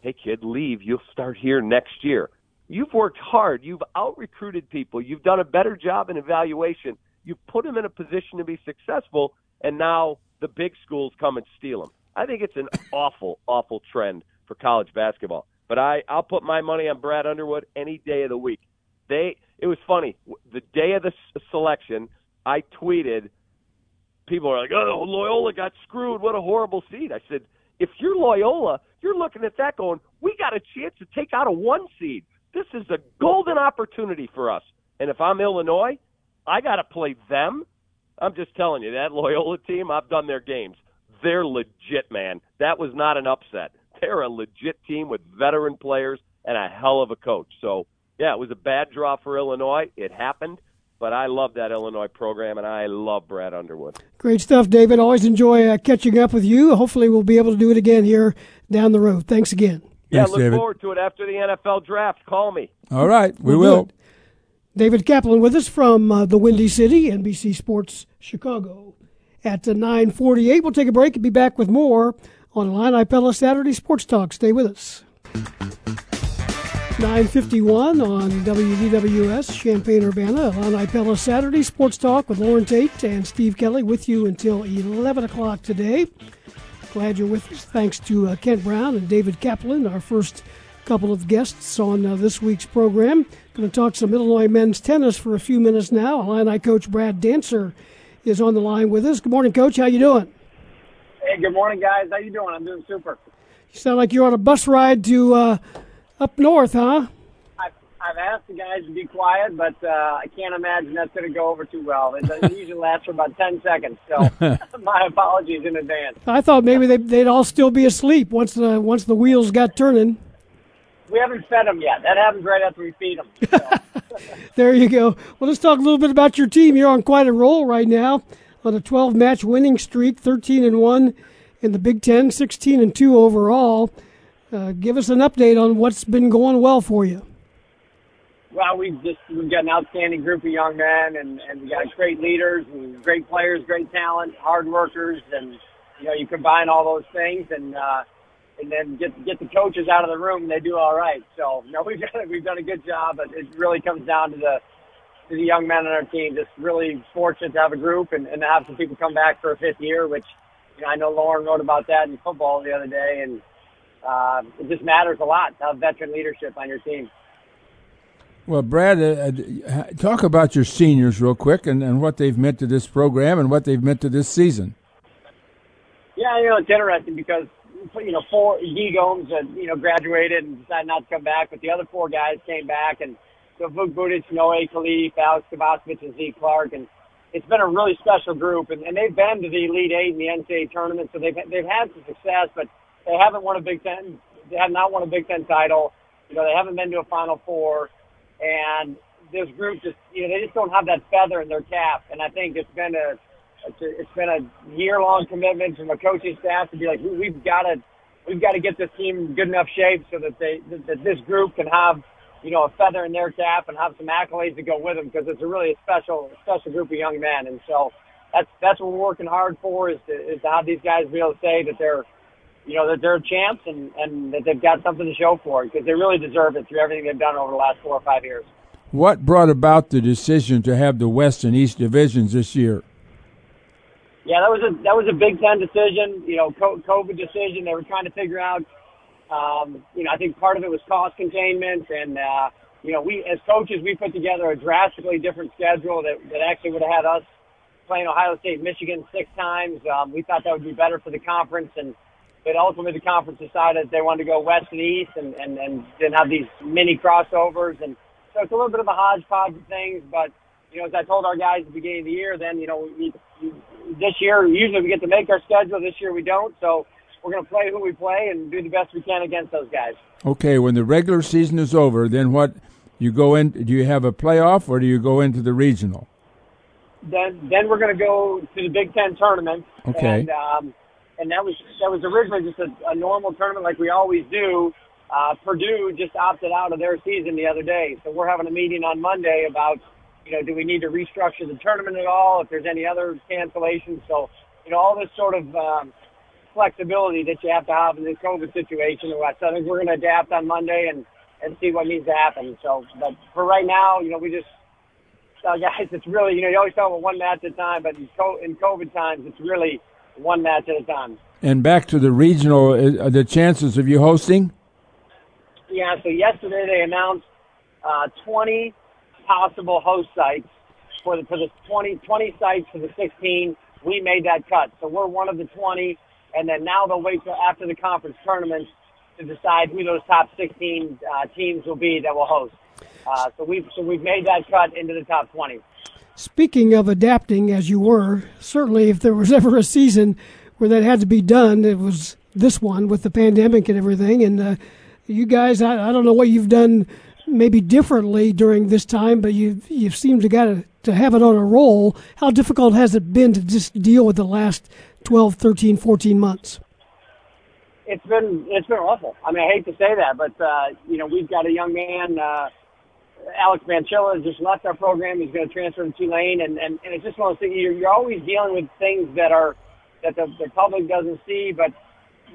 Hey, kid, leave. You'll start here next year. You've worked hard. You've out recruited people. You've done a better job in evaluation. You've put them in a position to be successful, and now the big schools come and steal them. I think it's an [LAUGHS] awful, awful trend for college basketball. But I, I'll put my money on Brad Underwood any day of the week. They, it was funny. The day of the selection, I tweeted. People are like, "Oh, Loyola got screwed. What a horrible seed." I said, if you're Loyola, you're looking at that going, we got a chance to take out a one seed. This is a golden opportunity for us. And if I'm Illinois, I got to play them. I'm just telling you, that Loyola team, I've done their games. They're legit, man. That was not an upset. They're a legit team with veteran players and a hell of a coach. So, yeah, it was a bad draw for Illinois. It happened. But I love that Illinois program, and I love Brad Underwood. Great stuff, David. Always enjoy uh, catching up with you. Hopefully, we'll be able to do it again here down the road. Thanks again. Yeah, Thanks, look David. forward to it after the NFL draft. Call me. All right, we We'll will. David Kaplan with us from uh, the Windy City, NBC Sports Chicago. At uh, 9.48, we'll take a break and be back with more on Illini Pella Saturday Sports Talk. Stay with us. 951 on WDWS Champaign Urbana. Illini Pella Saturday Sports Talk with Loren Tate and Steve Kelly with you until 11 o'clock today. Glad you're with us. Thanks to uh, Kent Brown and David Kaplan, our first couple of guests on uh, this week's program. Going to talk some Illinois men's tennis for a few minutes now. Illini coach Brad Dancer is on the line with us. Good morning, Coach. How you doing? Hey, good morning, guys. How you doing? I'm doing super. You sound like you're on a bus ride to uh, up north, huh? I've, I've asked the guys to be quiet, but uh, I can't imagine that's going to go over too well. It, it [LAUGHS] usually lasts for about 10 seconds, so [LAUGHS] my apologies in advance. I thought maybe they, they'd all still be asleep once the once the wheels got turning. We haven't fed them yet. That happens right after we feed them. So. [LAUGHS] there you go. Well, let's talk a little bit about your team. You're on quite a roll right now, on a 12 match winning streak, 13 and one in the Big Ten, 16 and two overall. Uh, give us an update on what's been going well for you. Well, we've just we've got an outstanding group of young men, and and we got great leaders and great players, great talent, hard workers, and you know you combine all those things, and uh, and then get get the coaches out of the room, and they do all right. So no, [LAUGHS] we've done we've done a good job, but it really comes down to the to the young men on our team. Just really fortunate to have a group and, and to have some people come back for a fifth year, which you know I know Loren wrote about that in football the other day, and uh, it just matters a lot to have veteran leadership on your team. Well, Brad, uh, uh, talk about your seniors real quick and, and what they've meant to this program and what they've meant to this season. Yeah, you know, it's interesting because, you know, four, Guy Gomes, uh, you know, graduated and decided not to come back, but the other four guys came back. And so Vuk Budic, Noe Khlif, Aleks Kovacevic, and Zeke Clark. And it's been a really special group. And, and they've been to the Elite Eight in the NCAA tournament, so they've, they've had some success, but they haven't won a Big Ten. They have not won a Big Ten title. You know, they haven't been to a Final Four, and this group just, you know, they just don't have that feather in their cap. And I think it's been a, it's, a, been a year-long commitment from a coaching staff to be like, we've got to, we've got to get this team in good enough shape so that they, that this group can have, you know, a feather in their cap and have some accolades to go with them because it's a really special, special group of young men. And so that's that's what we're working hard for is to, is to have these guys be able to say that they're you know, that they're champs and, and that they've got something to show for it because they really deserve it through everything they've done over the last four or five years. What brought about the decision to have the West and East divisions this year? Yeah, that was a that was a Big Ten decision. You know, COVID decision. They were trying to figure out. Um, you know, I think part of it was cost containment, and uh, you know, we as coaches we put together a drastically different schedule that that actually would have had us playing Ohio State, Michigan six times. Um, we thought that would be better for the conference and but ultimately the conference decided they wanted to go west and east and, and, and then have these mini crossovers. And so it's a little bit of a hodgepodge of things, but, you know, as I told our guys at the beginning of the year, then, you know, we, we, this year, usually we get to make our schedule. This year we don't. So we're going to play who we play and do the best we can against those guys. Okay. When the regular season is over, then what you go in, do you have a playoff or do you go into the regional? Then, then we're going to go to the Big Ten tournament. Okay. And, um, and that was that was originally just a, a normal tournament like we always do. Uh, Purdue just opted out of their season the other day, so we're having a meeting on Monday about, you know, do we need to restructure the tournament at all? If there's any other cancellations, so you know, all this sort of um, flexibility that you have to have in this COVID situation. So I think we're going to adapt on Monday and and see what needs to happen. So, but for right now, you know, we just uh, guys, it's really you know you always talk about one match at a time, but in COVID times, it's really one match at a time. And back to the regional, uh, the chances of you hosting? Yeah, so yesterday they announced uh, 20 possible host sites for the for the 20, 20 sites for the 16. We made that cut, so we're one of the 20. And then now they'll wait till after the conference tournaments to decide who those top 16 uh, teams will be that will host. Uh, so we've so we've made that cut into the top 20. Speaking of adapting, as you were, certainly if there was [LAUGHS] ever a season where that had to be done, it was this one with the pandemic and everything. And uh, you guys, I, I, don't know what you've done maybe differently during this time, but you you seem to got to, to have it on a roll. How difficult has it been to just deal with the last 12, 13, 14 months? It's been it's been awful. I mean, I hate to say that, but uh, you know, we've got a young man. Uh, Alex Manchilla just left our program. He's going to transfer to Tulane, and, and, and it's just one of those things. You're, you're always dealing with things that are that the, the public doesn't see, but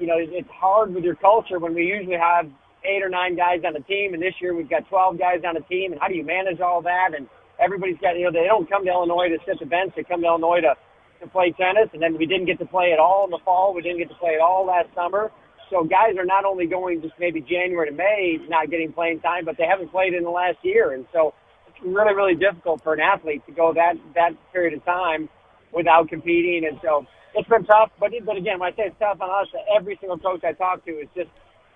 you know it's hard with your culture when we usually have eight or nine guys on a team, and this year we've got 12 guys on a team. And how do you manage all that? And everybody's got, you know, they don't come to Illinois to sit the bench. They come to Illinois to, to play tennis. And then we didn't get to play at all in the fall. We didn't get to play at all last summer. So guys are not only going just maybe January to May not getting playing time, but they haven't played in the last year. And so it's really, really difficult for an athlete to go that, that period of time without competing. And so it's been tough. But, but again, when I say it's tough on us, every single coach I talk to is just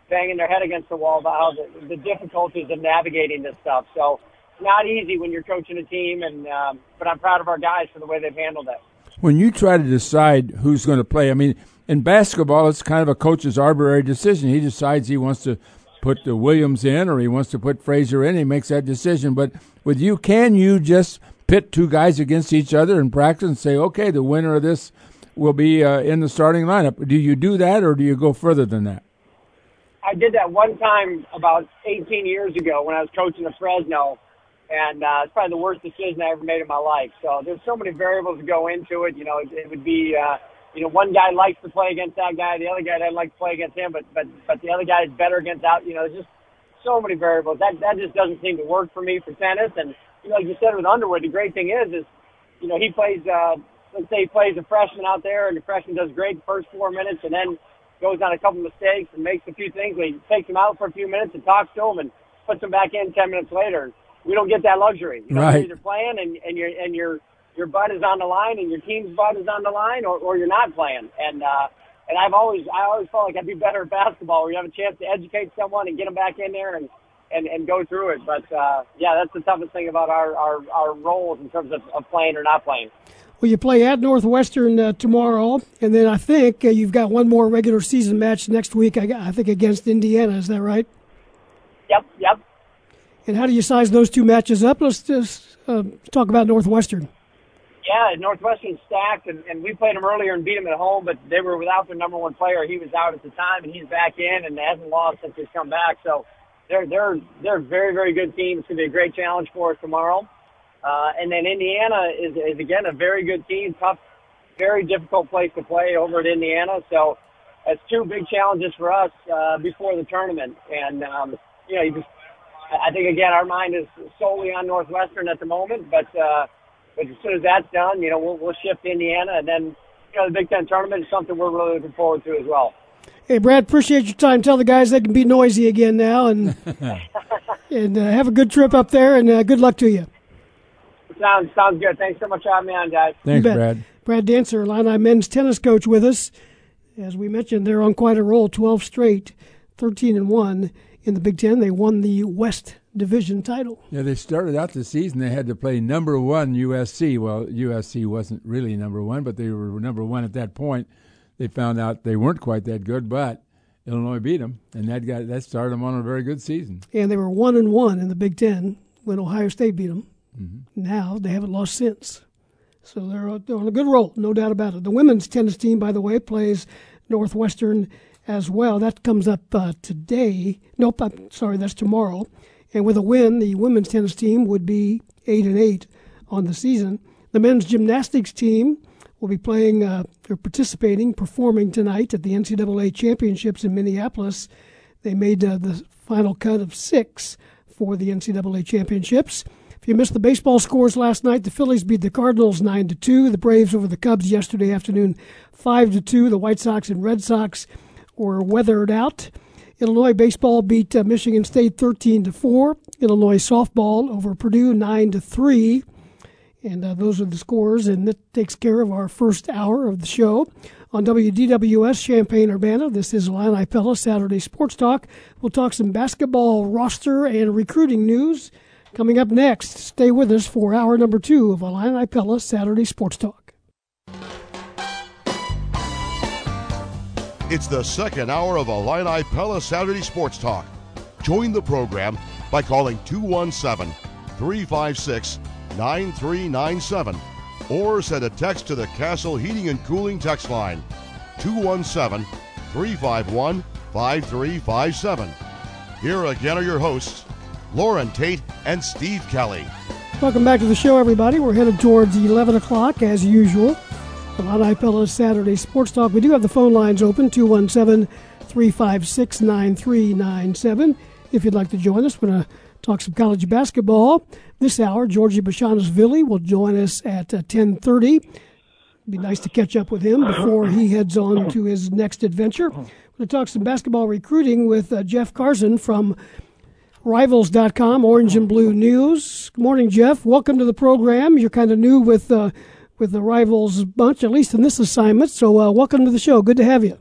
banging their head against the wall about the, the difficulties of navigating this stuff. So it's not easy when you're coaching a team. And, um, but I'm proud of our guys for the way they've handled it. When you try to decide who's going to play, I mean, in basketball, it's kind of a coach's arbitrary decision. He decides he wants to put the Williams in or he wants to put Frazier in. He makes that decision. But with you, can you just pit two guys against each other in practice and say, okay, the winner of this will be uh, in the starting lineup? Do you do that or do you go further than that? I did that one time about 18 years ago when I was coaching at Fresno, and uh, it's probably the worst decision I ever made in my life. So there's so many variables that go into it. You know, it, it would be, uh, you know, one guy likes to play against that guy, the other guy doesn't like to play against him, but but but the other guy is better against that. You know, there's just so many variables. That that just doesn't seem to work for me for tennis. And you know, like you said with Underwood, the great thing is, is you know, he plays. uh Let's say he plays a freshman out there, and the freshman does great the first four minutes, and then goes on a couple mistakes and makes a few things. We takes him out for a few minutes and talks to him and puts him back in ten minutes later. We don't get that luxury. You know, right. You're either playing and, and your and your your butt is on the line and your team's butt is on the line, or, or you're not playing. And uh, and I've always I always felt like I'd be better at basketball, where you have a chance to educate someone and get them back in there and and, and go through it. But uh, yeah, that's the toughest thing about our our, our roles in terms of, of playing or not playing. Well, you play at Northwestern uh, tomorrow, and then I think uh, you've got one more regular season match next week. I, I, think against Indiana. Is that right? Yep, yep. And how do you size those two matches up? Let's just uh, talk about Northwestern. Yeah, Northwestern stacked, and, and we played them earlier and beat them at home, but they were without their number one player. He was out at the time, and he's back in and hasn't lost since he's come back. So they're they're they're a very very good team. It's going to be a great challenge for us tomorrow. Uh, and then Indiana is, is again a very good team, tough, very difficult place to play over at Indiana. So that's two big challenges for us uh, before the tournament. And um, you know, you just, I think again our mind is solely on Northwestern at the moment, but uh, but as soon as that's done, you know, we'll, we'll shift to Indiana, and then you know the Big Ten tournament is something we're really looking forward to as well. Hey, Brad, appreciate your time. Tell the guys they can be noisy again now, and [LAUGHS] and uh, have a good trip up there, and uh, good luck to you. Sounds sounds good. Thanks so much for having me on, guys. Thanks, Brad. Brad Dancer, Illini men's tennis coach, with us. As we mentioned, they're on quite a roll, 12 straight, 13 and 1 in the Big Ten. They won the West Division title. Yeah, they started out the season, they had to play number one USC. Well, USC wasn't really number one, but they were number one at that point. They found out they weren't quite that good, but Illinois beat them, and that got that started them on a very good season. And they were one and one in the Big Ten when Ohio State beat them. Mm-hmm. Now they haven't lost since. So they're, they're on a good roll, no doubt about it. The women's tennis team, by the way, plays Northwestern as well. That comes up uh, today. Nope, I'm sorry, that's tomorrow. And with a win, the women's tennis team would be eight and eight on the season. The men's gymnastics team will be playing uh, or participating, performing tonight at the NCAA championships in Minneapolis. They made uh, the final cut of six for the NCAA championships. If you missed the baseball scores last night, the Phillies beat the Cardinals nine to two. The Braves over the Cubs yesterday afternoon, five to two. The White Sox and Red Sox were weathered out. Illinois baseball beat uh, Michigan State thirteen to four. Illinois softball over Purdue nine to three. And uh, those are the scores, and that takes care of our first hour of the show. On WDWS Champaign Urbana, this is Illini Pella Saturday Sports Talk. We'll talk some basketball roster and recruiting news. Coming up next, stay with us for hour number two of Illini Pella Saturday Sports Talk. It's the second hour of Illini Pella Saturday Sports Talk. Join the program by calling 217 356 9397 or send a text to the Castle Heating and Cooling text line 217 351 5357. Here again are your hosts, Loren Tate and Steve Kelly. Welcome back to the show, everybody. We're headed towards 11 o'clock as usual. Illini Pella Saturday Sports Talk. We do have the phone lines open 217 356 9397. If you'd like to join us, we're going to talk some college basketball. This hour, Giorgi Bezhanishvili will join us at uh, 1030. Be nice to catch up with him before he heads on to his next adventure. We're going to talk some basketball recruiting with uh, Jeff Carson from Rivals.com, Orange and Blue News. Good morning, Jeff. Welcome to the program. You're kind of new with uh, with the Rivals bunch, at least in this assignment. So, uh, welcome to the show. Good to have you.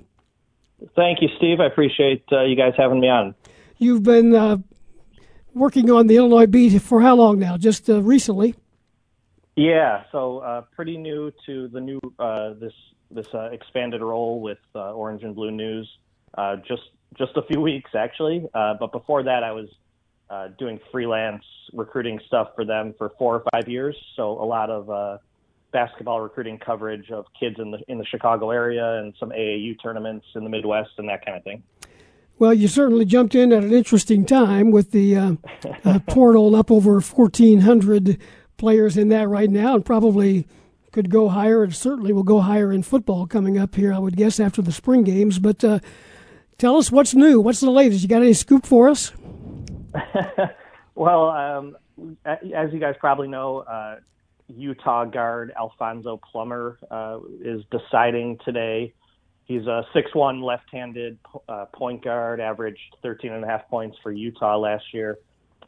Thank you, Steve. I appreciate uh, you guys having me on. You've been uh, working on the Illinois beat for how long now? Just uh, recently? Yeah, so uh, pretty new to the new uh, this this uh, expanded role with uh, Orange and Blue News. Uh, just just a few weeks actually, uh, but before that, I was uh, doing freelance recruiting stuff for them for four or five years. So a lot of uh, basketball recruiting coverage of kids in the in the Chicago area and some AAU tournaments in the Midwest and that kind of thing. Well, you certainly jumped in at an interesting time with the uh, [LAUGHS] uh, portal up over 1,400 players in that right now, and probably could go higher. It certainly will go higher in football coming up here, I would guess, after the spring games. But uh, tell us what's new. What's the latest? You got any scoop for us? [LAUGHS] well, um, as you guys probably know, uh, Utah guard Alfonso Plummer uh, is deciding today. He's a six-one left-handed uh, point guard, averaged 13 and a half points for Utah last year.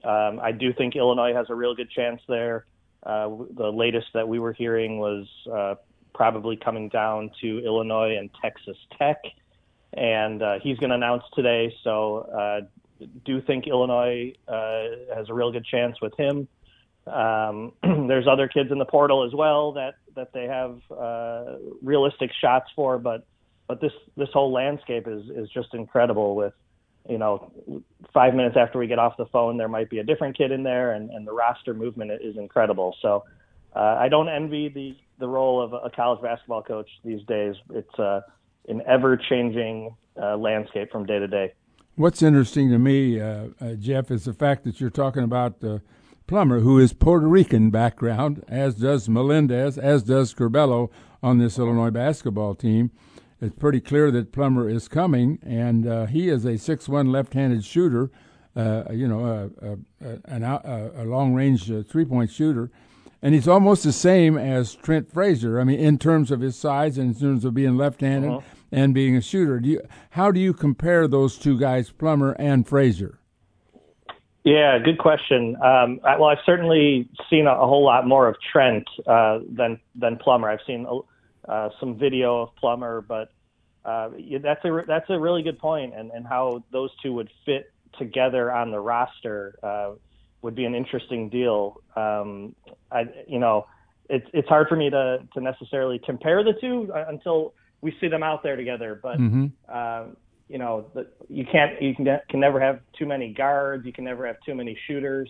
Um, I do think Illinois has a real good chance there. Uh, the latest that we were hearing was uh, probably coming down to Illinois and Texas Tech, and uh, he's going to announce today. So, uh, do think Illinois uh, has a real good chance with him. Um, [CLEARS THROAT] there's other kids in the portal as well that that they have uh, realistic shots for, but but this this whole landscape is is just incredible. With you know, five minutes after we get off the phone, there might be a different kid in there, and and the roster movement is incredible. So uh, I don't envy the the role of a college basketball coach these days. It's uh, an ever changing uh, landscape from day to day. What's interesting to me, uh, uh, Jeff, is the fact that you're talking about Plummer, who is Puerto Rican background, as does Melendez, as does Curbelo on this Illinois basketball team. It's pretty clear that Plummer is coming, and uh, he is a six-one left-handed shooter. Uh, you know, a, a, a, a long-range uh, three-point shooter, and he's almost the same as Trent Frazier. I mean, in terms of his size and in terms of being left-handed uh-huh. and being a shooter. Do you, how do you compare those two guys, Plummer and Frazier? Yeah, good question. Um, I, well, I've certainly seen a, a, whole lot more of Trent uh, than than Plummer. I've seen uh, some video of Plummer, but uh, that's a that's a really good point, and and how those two would fit together on the roster uh, would be an interesting deal. Um, I you know it's it's hard for me to to necessarily compare the two uh, until we see them out there together, but. Mm-hmm. Uh, you know, you can't you can can never have too many guards. You can never have too many shooters.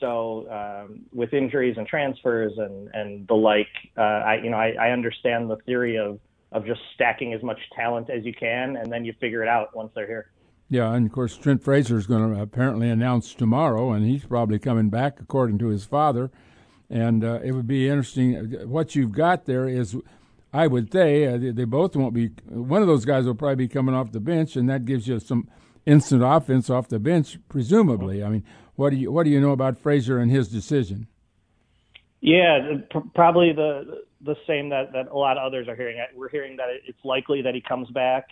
So um, with injuries and transfers and and the like, uh, I you know I, I understand the theory of of just stacking as much talent as you can, and then you figure it out once they're here. Yeah, and of course Trent Frazier is going to apparently announce tomorrow, and he's probably coming back according to his father. And uh, it would be interesting. What you've got there is I would say uh, they, they, both won't be. One of those guys will probably be coming off the bench, and that gives you some instant offense off the bench, presumably. I mean, what do you what do you know about Frazier and his decision? Yeah, pr- probably the the same that that a lot of others are hearing. We're hearing that it's likely that he comes back.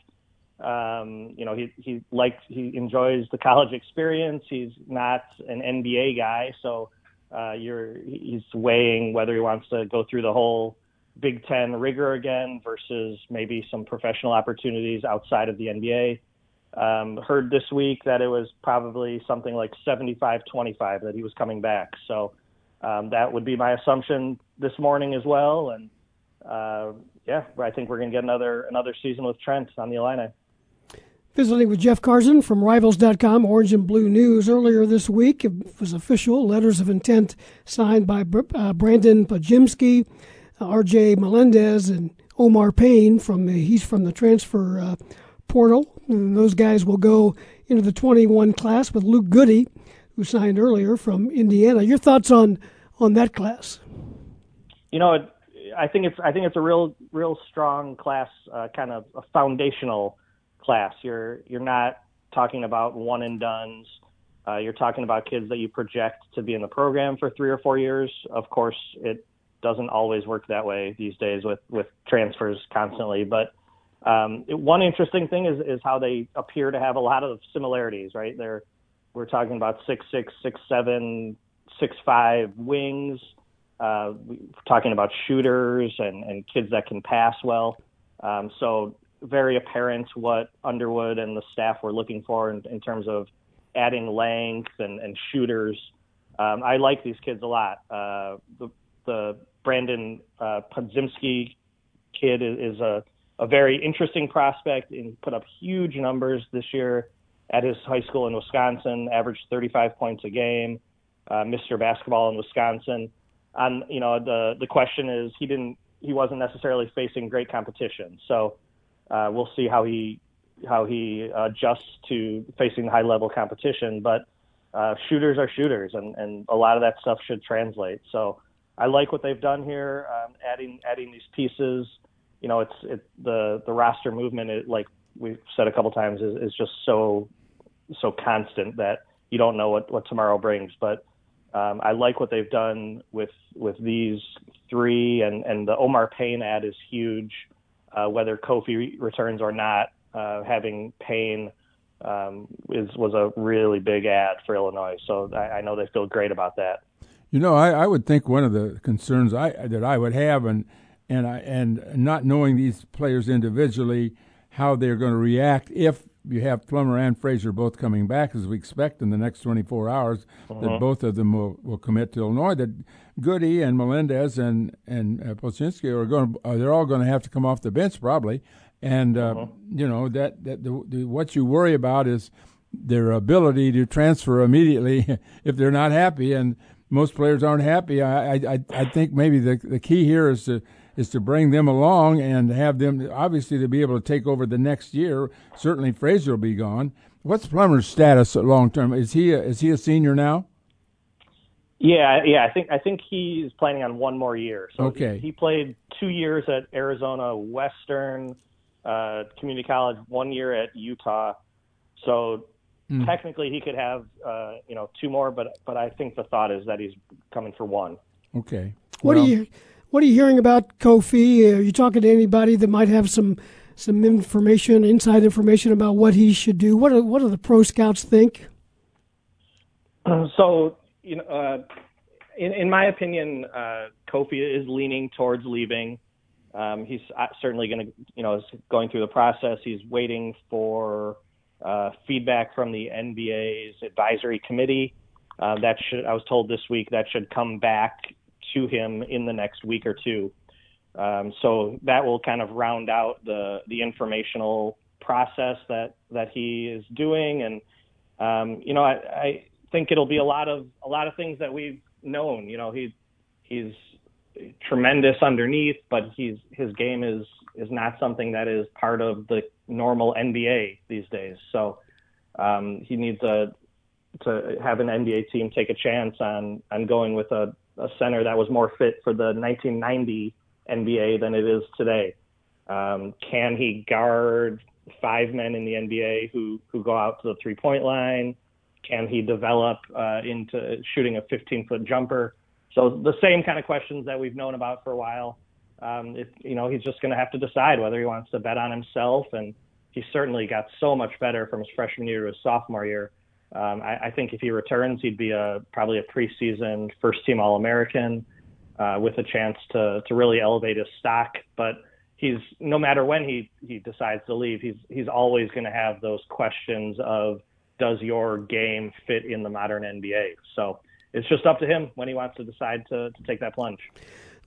Um, you know, he he likes he enjoys the college experience. He's not an NBA guy, so uh, you're he's weighing whether he wants to go through the whole Big Ten rigor again versus maybe some professional opportunities outside of the NBA. Um, heard this week that it was probably something like 75 25 that he was coming back. So um, that would be my assumption this morning as well. And uh, yeah, I think we're going to get another another season with Trent on the Illini. Visiting with Jeff Carson from Rivals.com, Orange and Blue News. Earlier this week, it was official letters of intent signed by uh, Brandon Podziemski, R.J. Melendez and Omar Payne from the, he's from the transfer uh, portal. And those guys will go into the 21 class with Luke Goode, who signed earlier from Indiana. Your thoughts on on that class? You know, I think it's I think it's a real real strong class, uh, kind of a foundational class. You're you're not talking about one and duns. Uh, you're talking about kids that you project to be in the program for three or four years. Of course, it doesn't always work that way these days with with transfers constantly. But um, it, one interesting thing is is how they appear to have a lot of similarities. Right, they're we're talking about six six, six seven, six five wings. Uh, we're talking about shooters and, and kids that can pass well. Um, so very apparent what Underwood and the staff were looking for in, in terms of adding length and, and shooters. Um, I like these kids a lot. Uh, the, the Brandin uh, Podziemski kid is, is a, a very interesting prospect and put up huge numbers this year at his high school in Wisconsin, averaged 35 points a game, uh, Mr. Basketball in Wisconsin. And you know the the question is he didn't he wasn't necessarily facing great competition, so uh, we'll see how he how he adjusts to facing high level competition. But uh, shooters are shooters, and and a lot of that stuff should translate. So I like what they've done here, um, adding adding these pieces. You know, it's it the the roster movement, it, like we've said a couple times, is, is just so so constant that you don't know what what tomorrow brings. But um, I like what they've done with with these three, and and the Omar Payne ad is huge. Uh, whether Kofi returns or not, uh, having Payne um, is was a really big ad for Illinois. So I, I know they feel great about that. You know, I, I would think one of the concerns I that I would have, and and I, and not knowing these players individually, how they're going to react if you have Plummer and Frazier both coming back, as we expect in the next 24 hours, uh-huh. that both of them will, will commit to Illinois. That Goode and Melendez and and uh, Podziemski are going. Uh, they're all going to have to come off the bench probably, and uh, uh-huh. you know that that the, the, what you worry about is their ability to transfer immediately [LAUGHS] if they're not happy and most players aren't happy. I, I, I think maybe the, the key here is to is to bring them along and have them obviously to be able to take over the next year. Certainly, Frazier will be gone. What's Plummer's status long term? Is he a, is he a senior now? Yeah, yeah. I think I think he's planning on one more year. So okay. He, he played two years at Arizona Western uh, Community College, one year at Utah. So Mm. Technically, he could have uh, you know two more, but but I think the thought is that he's coming for one. Okay. What well, are you What are you hearing about Kofi? Are you talking to anybody that might have some some information, inside information about what he should do? What do, what do the pro scouts think? Uh, so you know, uh, in in my opinion, uh, Kofi is leaning towards leaving. Um, he's uh, certainly going to, you know, is going through the process. He's waiting for uh, feedback from the NBA's advisory committee. Uh, that should, I was told this week, that should come back to him in the next week or two. Um, so that will kind of round out the the informational process that that he is doing, and um, you know, I, I think it'll be a lot of a lot of things that we've known. You know, he he's tremendous underneath, but he's his game is is not something that is part of the normal NBA these days. So um, he needs a to have an NBA team take a chance on on going with a, a center that was more fit for the 1990 NBA than it is today. Um, can he guard five men in the NBA who who go out to the three point line? Can he develop uh, into shooting a 15 foot jumper? So the same kind of questions that we've known about for a while. Um, if, you know, he's just going to have to decide whether he wants to bet on himself. And he certainly got so much better from his freshman year to his sophomore year. Um, I, I think if he returns, he'd be a probably a preseason first team All American uh, with a chance to to really elevate his stock. But he's no matter when he he decides to leave, he's he's always going to have those questions of does your game fit in the modern NBA? So it's just up to him when he wants to decide to, to take that plunge.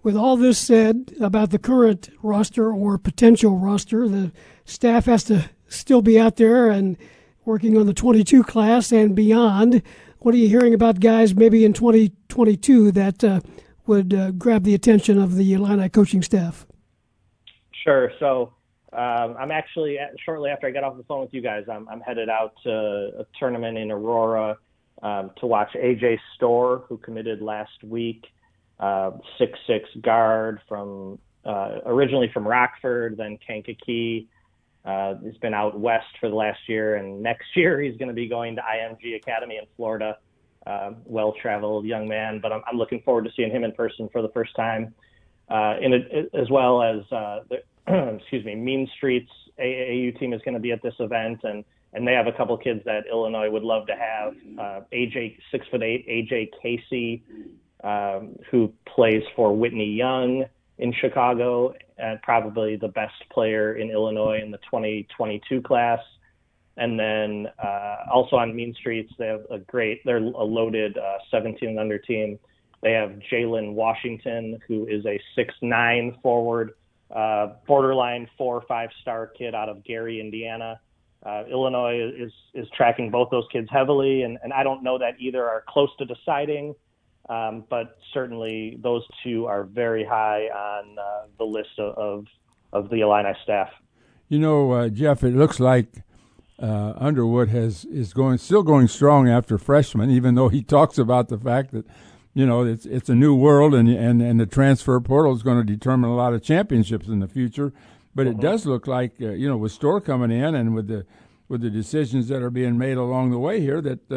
With all this said about the current roster or potential roster, the staff has to still be out there and working on the 22 class and beyond. What are you hearing about guys maybe in 2022 that uh, would uh, grab the attention of the Illini coaching staff? Sure. So um, I'm actually shortly after I get off the phone with you guys, I'm, I'm headed out to a tournament in Aurora um, to watch AJ Storr, who committed last week, uh, six six guard from uh, originally from Rockford, then Kankakee. Uh, he's been out west for the last year, and next [LAUGHS] year he's going to be going to IMG Academy in Florida. Uh, well-traveled young man, but I'm, I'm looking forward to seeing him in person for the first time. Uh, in a, as well as uh, the, [CLEARS THROAT] excuse me, Mean Streets AAU team is going to be at this event, and and they have a couple kids that Illinois would love to have. Uh, AJ six foot eight, AJ Casey, um, who plays for Whitney Young in Chicago, and probably the best player in Illinois in the 2022 class. And then uh, also on Mean Streets, they have a great, they're a loaded uh, 17 and under team. They have Jalen Washington, who is a six-nine forward, uh, borderline four or five star kid out of Gary, Indiana. Uh, Illinois is is tracking both those kids heavily, and, and I don't know that either are close to deciding, um, but certainly those two are very high on uh, the list of, of, of the Illini staff. You know, uh, Jeff, it looks like uh, Underwood has is going still going strong after freshman, even though he [LAUGHS] talks about the fact that you know it's it's a new world and and and the transfer portal is going to determine a lot of championships in the future. But mm-hmm. it does look like uh, you know with Storr coming in and with the with the decisions that are being made along the way here that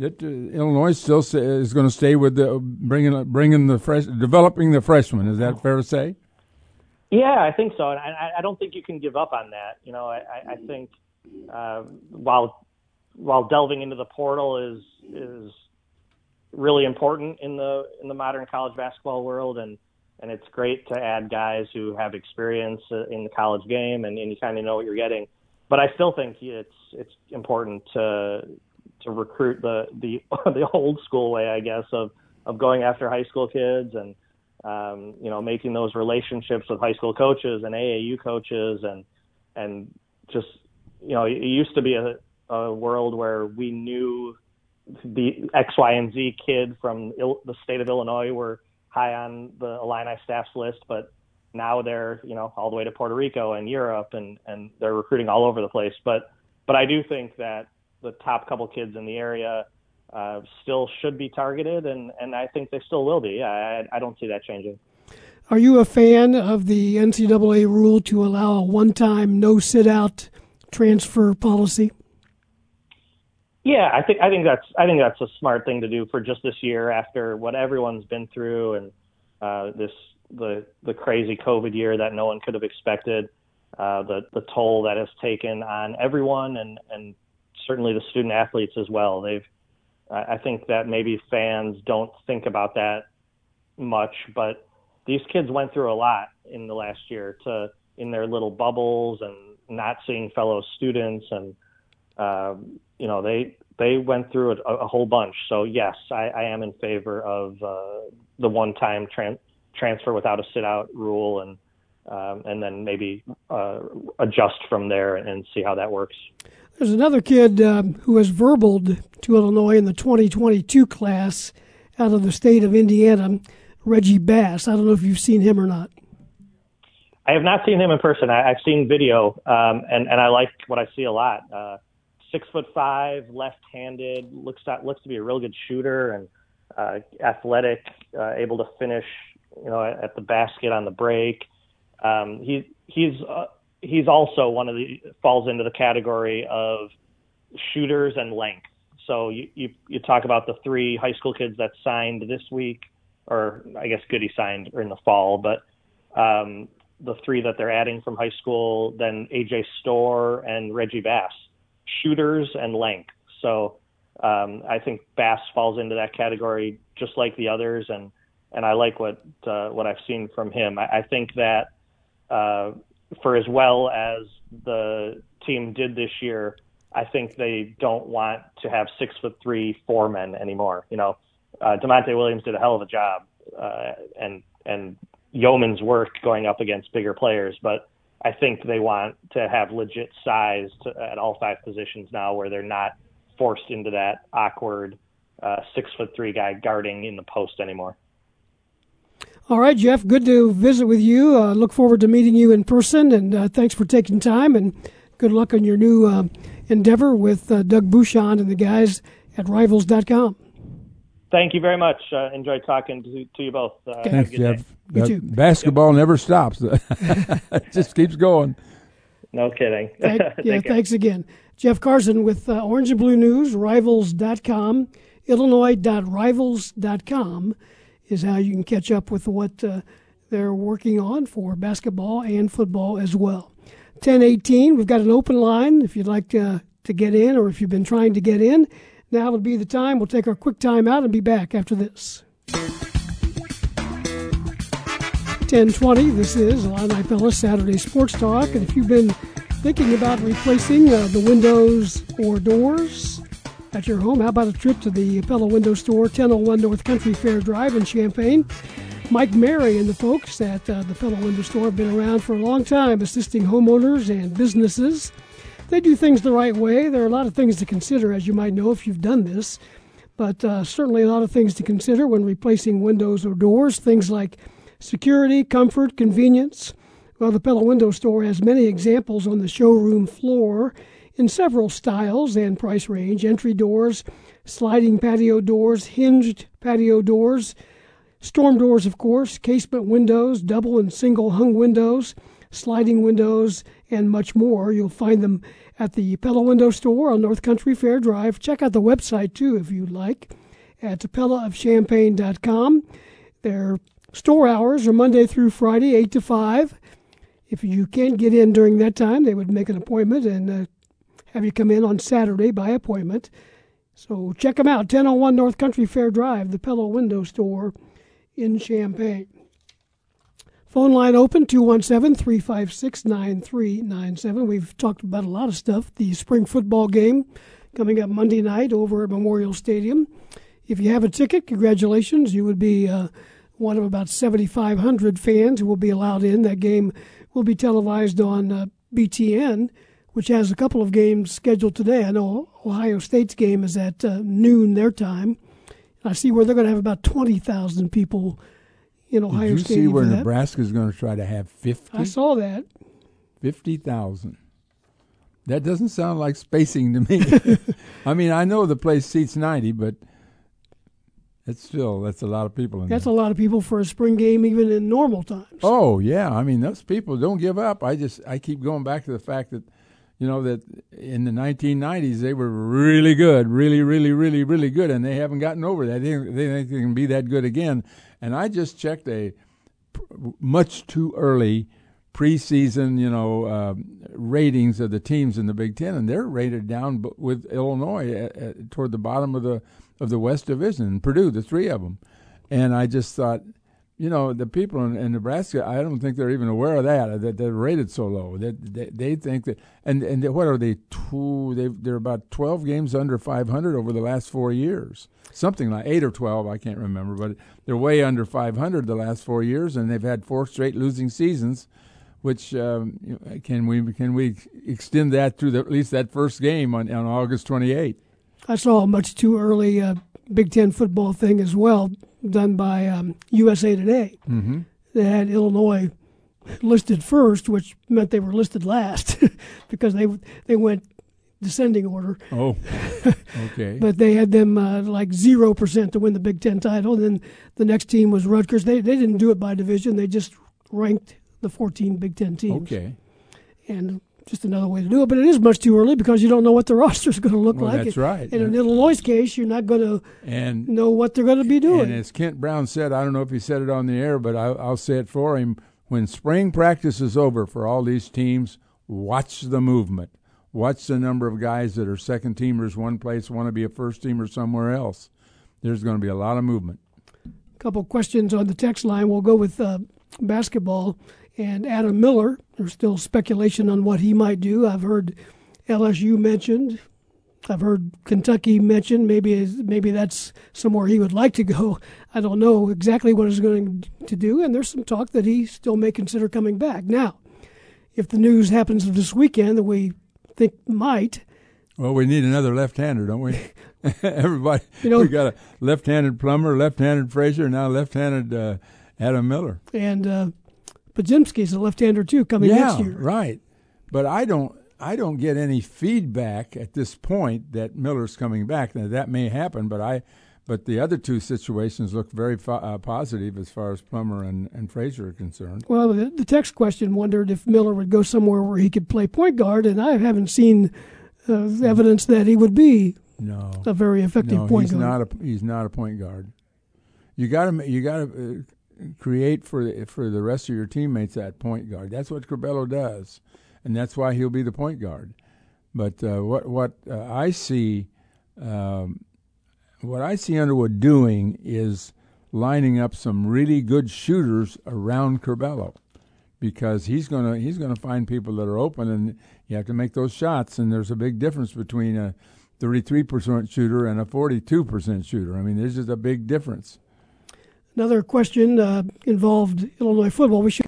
uh, Illinois still is going to stay with the bringing bringing the fresh developing the freshmen. Is that fair to say? Yeah, I think so, and I, I don't think you can give up on that. You know, I, I think uh, while while delving into the portal is is really important in the in the modern college basketball world, and and it's great to add guys who have experience uh, in the college game and, and you kind of know what you're getting. But I still think it's it's important to to recruit the the [LAUGHS] the old school way, I guess, of of going after high school kids and um, you know making those relationships with high school coaches and AAU coaches and and just you know, it used to be a, a world where we knew the X, Y, and Z kid from Il- the state of Illinois were high on the Illini staff's list, but now they're you know all the way to Puerto Rico and Europe, and and they're recruiting all over the place. But but I do think that the top couple kids in the area uh, still should be targeted, and and I think they still will be. I I don't see that changing. Are you a fan of the NCAA rule to allow a one-time no sit-out transfer policy? Yeah, I think I think that's I think that's a smart thing to do for just this year after what everyone's been through and uh, this the the crazy COVID year that no one could have expected, uh, the the toll that has taken on everyone and and certainly the student athletes as well. They've I think that maybe fans don't think about that much, but these kids went through a lot in the last year to in their little bubbles and not seeing fellow students and um, you know they they went through a, a whole bunch. So yes, I, I am in favor of uh, the one-time tran- transfer without a sit-out rule, and um, and then maybe uh, adjust from there and see how that works. There's another kid um, who has verbaled to Illinois in the 2022 class out of the state of Indiana, Reggie Bass. I don't know if you've seen him or not. I have not seen him in person. I, I've seen video, um, and and I like what I see a lot. Uh, six foot five, left-handed, looks looks to be a real good shooter and uh, athletic, uh, able to finish, you know, at, at the basket on the break. Um, he he's uh, he's also one of the falls into the category of shooters and length. So you, you you talk about the three high school kids that signed this week, or I guess Goode signed in the fall, but um, the three that they're adding from high school, then AJ Storr and Reggie Bass, shooters and length. So um, I think Bass falls into that category just like the others, and and I like what uh, what I've seen from him. I, I think that uh, for as well as the team did this year, I think they don't want to have six foot three four men anymore. You know, uh, Da'Monte Williams did a hell of a job, uh, and and yeoman's work going up against bigger players, but I think they want to have legit size to, at all five positions now, where they're not forced into that awkward uh, six foot three guy guarding in the post anymore. All right, Jeff. Good to visit with you. Uh, look forward to meeting you in person, and uh, thanks for taking time. And good luck on your new uh, endeavor with uh, Doug Bucshon and the guys at Rivals.com thank you very much. Uh, enjoyed talking to, to you both. Uh, Thanks, Jeff. Basketball yep. never stops. [LAUGHS] it just keeps going. No kidding. Thank, [LAUGHS] yeah, thanks again. Jeff Carson with uh, Orange and Blue News, Rivals.com, Illinois.rivals.com is how you can catch up with what uh, they're working on for basketball and football as well. 1018, we've got an open line if you'd like to, to get in or if you've been trying to get in. Now would be the time. We'll take our quick time out and be back after this. 1020, this is Illini Pella Saturday Sports Talk. And if you've been thinking about replacing uh, the windows or doors at your home, how about a trip to the Pella Window Store, 1001 North Country Fair Drive in Champaign? Mike Mary and the folks at uh, the Pella Window Store have been around for a long time assisting homeowners and businesses. They do things the right way. There are a lot of things to consider, as you might know if you've done this, but uh, certainly a lot of things to consider when replacing windows or doors. Things like security, comfort, convenience. Well, the Pella Window Store has many examples on the showroom floor in several styles and price range entry doors, sliding patio doors, hinged patio doors, storm doors, of course, casement windows, double and single hung windows, sliding windows, and much more. You'll find them at the Pella Window Store on North Country Fair Drive. Check out the website too if you'd like at pellaofchampaign.com. Their store hours are Monday through Friday, 8 to 5. If you can't get in during that time, they would make an appointment and uh, have you come in on Saturday by appointment. So check them out, 1001 North Country Fair Drive, the Pella Window Store in Champaign. Phone line open 217 356 9397. We've talked about a lot of stuff. The spring football game coming up Monday night over at Memorial Stadium. If you have a ticket, congratulations. You would be uh, one of about 7,500 fans who will be allowed in. That game will be televised on uh, BTN, which has a couple of games scheduled today. I know Ohio State's game is at uh, noon their time. I see where they're going to have about 20,000 people in Ohio Did you State. see where. Nebraska is going to try to have 50? I saw that. 50,000. That doesn't sound like spacing to me. [LAUGHS] I mean, I know the place seats 90, but it's still, that's a lot of people in That's there. a lot of people for a spring game, even in normal times. Oh, yeah. I mean, those people don't give up. I just, I keep going back to the fact that, you know, that in the 1990s, they were really good, really, really, really, really good, and they haven't gotten over that. They, they think they can be that good again. And I just checked a much too early preseason, you know, uh, ratings of the teams in the Big Ten, and they're rated down with Illinois at, at, toward the bottom of the of the West Division, Purdue, the three of them. And I just thought, you know, the people in, in Nebraska, I don't think they're even aware of that that they're rated so low. That they, they, think that, and and they, what are they? Two? They they're about twelve games under five hundred over the last four years, something like eight or twelve. I can't remember, but they're way under five hundred the last four years, and they've had four straight losing seasons. Which um, can we can we extend that through the, at least that first game on, on August twenty eighth? I saw a much too early uh, Big Ten football thing as well, done by um, USA Today. Mm-hmm. They had Illinois listed first, which meant they were listed last [LAUGHS] because they they went descending order. Oh, [LAUGHS] okay. but they had them uh, like zero percent to win the Big Ten title. And then the next team was Rutgers. They they didn't do it by division. They just ranked the 14 Big Ten teams. Okay. And just another way to do it, but it is much too early because you don't know what the [LAUGHS] roster is going to look Well, like. that's right. In an Illinois case, you're not going to and know what they're going to be doing. And as Kent Brown said, I don't know if he said it on the air, but I, I'll say it for him. When spring practice is over for all these teams, watch the movement. Watch the number of guys that are second teamers one place, want to be a first teamer somewhere else. There's going to be a lot of movement. A couple questions on the text line. We'll go with uh, basketball and Adam Miller. There's still speculation on what he might do. I've heard LSU mentioned. I've heard Kentucky mentioned. Maybe maybe that's somewhere he would like to go. I don't know exactly what he's going to do. And there's some talk that he still may consider coming back. Now, if the news happens this weekend that we think might, Well, we need another left-hander, don't we? [LAUGHS] Everybody, You know- we got a left-handed Plummer, left-handed Frazier, now left-handed uh, Adam Miller. and uh, Podziemski's a left-hander too coming yeah, next year. right. But I don't, I don't get any feedback at this point that Miller's coming back. Now that may happen, but I, But the other two situations look very fo- uh, positive as far as Plummer and, and Frazier are concerned. Well, the, the text question wondered if Miller would go somewhere where he could play point guard, and I haven't seen uh, evidence that he would be No, a very effective no, point he's guard. not a he's not a point guard. You got to you got to uh, create for the, for the rest of your teammates that point guard. That's what Curbelo does, and that's why he'll be the point guard. But uh, what what uh, I see, um, what I see Underwood doing is lining up some really good shooters around Curbelo, because he's gonna he's gonna find people that are open, and you have to make those shots. And there's a big difference between a 33% shooter and a 42% shooter. I mean, there's just a big difference. Another question uh, involved Illinois football. We should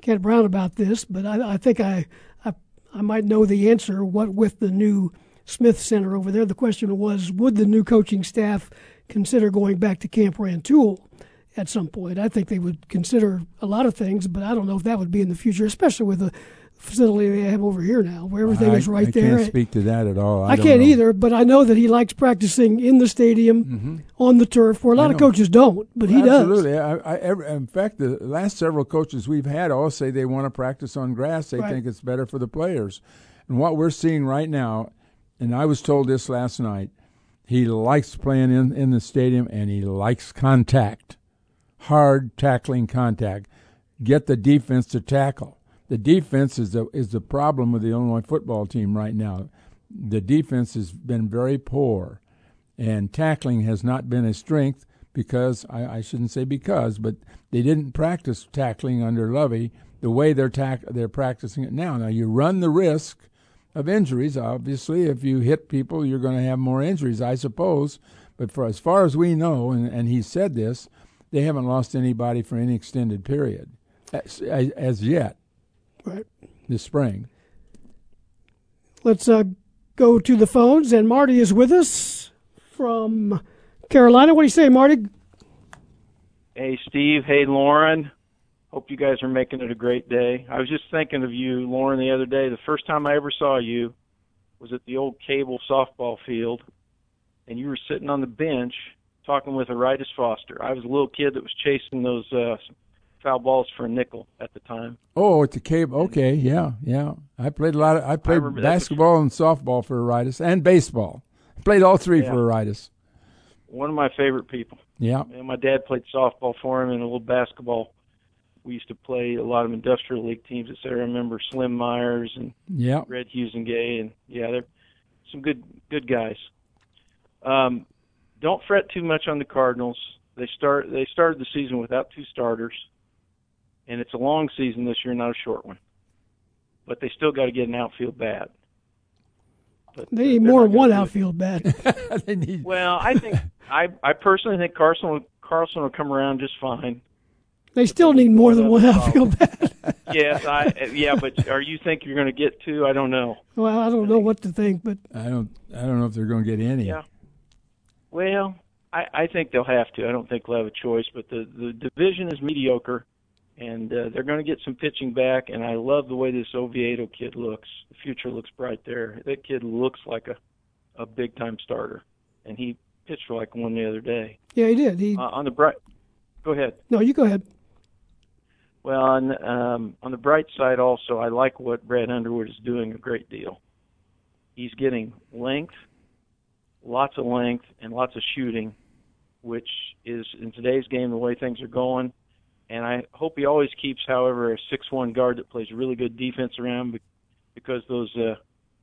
Kent Brown about this, but I, I think I, I I might know the answer. What with the new Smith Center over there, the question was: Would the new coaching staff consider going back to Camp Rantoul at some point? I think they would consider a lot of things, but I don't know if that would be in the future, especially with the facility they have over here now, where everything I, is right I there. I can't speak to that at all. I, I can't know. either, but I know that he likes practicing in the stadium mm-hmm. on the turf, where a lot of coaches don't, but he does. Absolutely. I, I, in fact, the last several coaches we've had all say they want to practice on grass. They Right. think it's better for the players. And what we're seeing right now, and I was told this last night, he likes playing in, in the stadium and he likes contact, hard tackling contact. Get the defense to tackle. The defense is the is the problem with the Illinois football team right now. The defense has been very poor and tackling has not been a strength because I, I shouldn't say because, but they didn't practice tackling under Lovie the way they're tack, they're practicing it now. Now you run the risk of injuries. Obviously, if you hit people, you're going to have more injuries, I suppose. But for as far as we know, and, and he said this, they haven't lost anybody for any extended period as, as, as yet Right. this spring. Let's uh, go to the phones, and Marty is with us from Carolina. What do you say, Marty? Hey, Steve. Hey, Loren. Hope you guys are making it a great day. I was just thinking of you, Loren, the other day. The first time I ever saw you was at the old cable softball field, and you were sitting on the bench talking with Aritis Foster. I was a little kid that was chasing those uh, foul balls for a nickel at the time. Oh, it's a cable. Okay, yeah, yeah. I played a lot of. I played a- basketball and softball for Aritis and baseball. Played all three Yeah. for Aritis. One of my favorite people. Yeah. And my dad played softball for him and a little basketball. We used to play a lot of industrial league teams. Etc. I remember Slim Myers and Yeah. Red Hughes and Gay, and yeah, they're some good good guys. Um, don't fret too much on the Cardinals. They start they started the season without two starters, and it's a long season this year, not a short one. But they still got to get an outfield bat. But They uh, need more than one outfield bat. [LAUGHS] [LAUGHS] they need. Well, I think I I personally think Carson will- Carlson will come around just fine. They still need more than one outfield bat. [LAUGHS] Yes, I yeah, but are you think you're going to get two? I don't know. well, I don't know what to think, but I don't. I don't know if they're going to get any. Yeah. Well, I, I think they'll have to. I don't think they'll have a choice. But the the division is mediocre, and uh, they're going to get some pitching back. And I love the way this Oviedo kid looks. The future looks bright there. That kid looks like a a big time starter, and he pitched like one the other day. yeah, he did. He Uh, on the bright, go ahead. no, you go ahead. Well, on um, on the bright side, also, I like what Brad Underwood is doing a great deal. He's getting length, lots of length, and lots of shooting, which is in today's game the way things are going. And I hope he always keeps, however, a six-one guard that plays really good defense around, because those uh,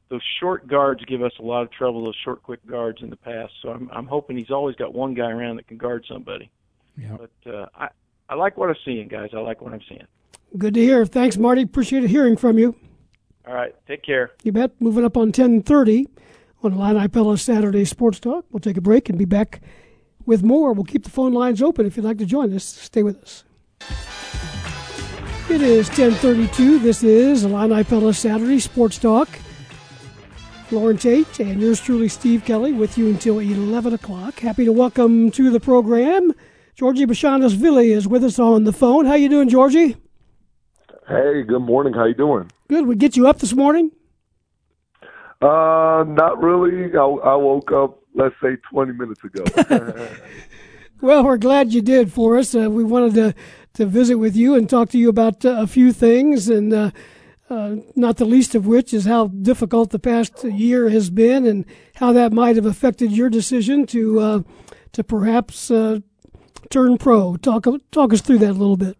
those short guards give us a lot of trouble. Those short, quick guards in the past. So I'm I'm hoping he's always got one guy around that can guard somebody. Yeah. But uh, I I like what I'm seeing, guys. I like what I'm seeing. Good to hear. Thanks, Marty. Appreciate hearing from you. All right. Take care. You bet. Moving up on 1030 on Illini Pella Saturday Sports Talk. We'll take a break and be back with more. We'll keep the phone lines open if you'd like to join us. Stay with us. It is 1032. This is Illini Pella Saturday Sports Talk. Loren Tate and yours truly, Steve Kelly, with you until 11 o'clock. Happy to welcome to the program Giorgi Bezhanishvili is with us on the phone. How you doing, Georgie? Hey, good morning. How you doing? Good. We get you up this morning? Uh, not really. I, I woke up let's say 20 minutes ago. [LAUGHS] [LAUGHS] well, we're glad you did for us. Uh, we wanted to to visit with you and talk to you about uh, a few things, and uh, uh, not the least of which is how difficult the past year has been, and how that might have affected your decision to to perhaps turn pro. Talk talk us through that a little bit.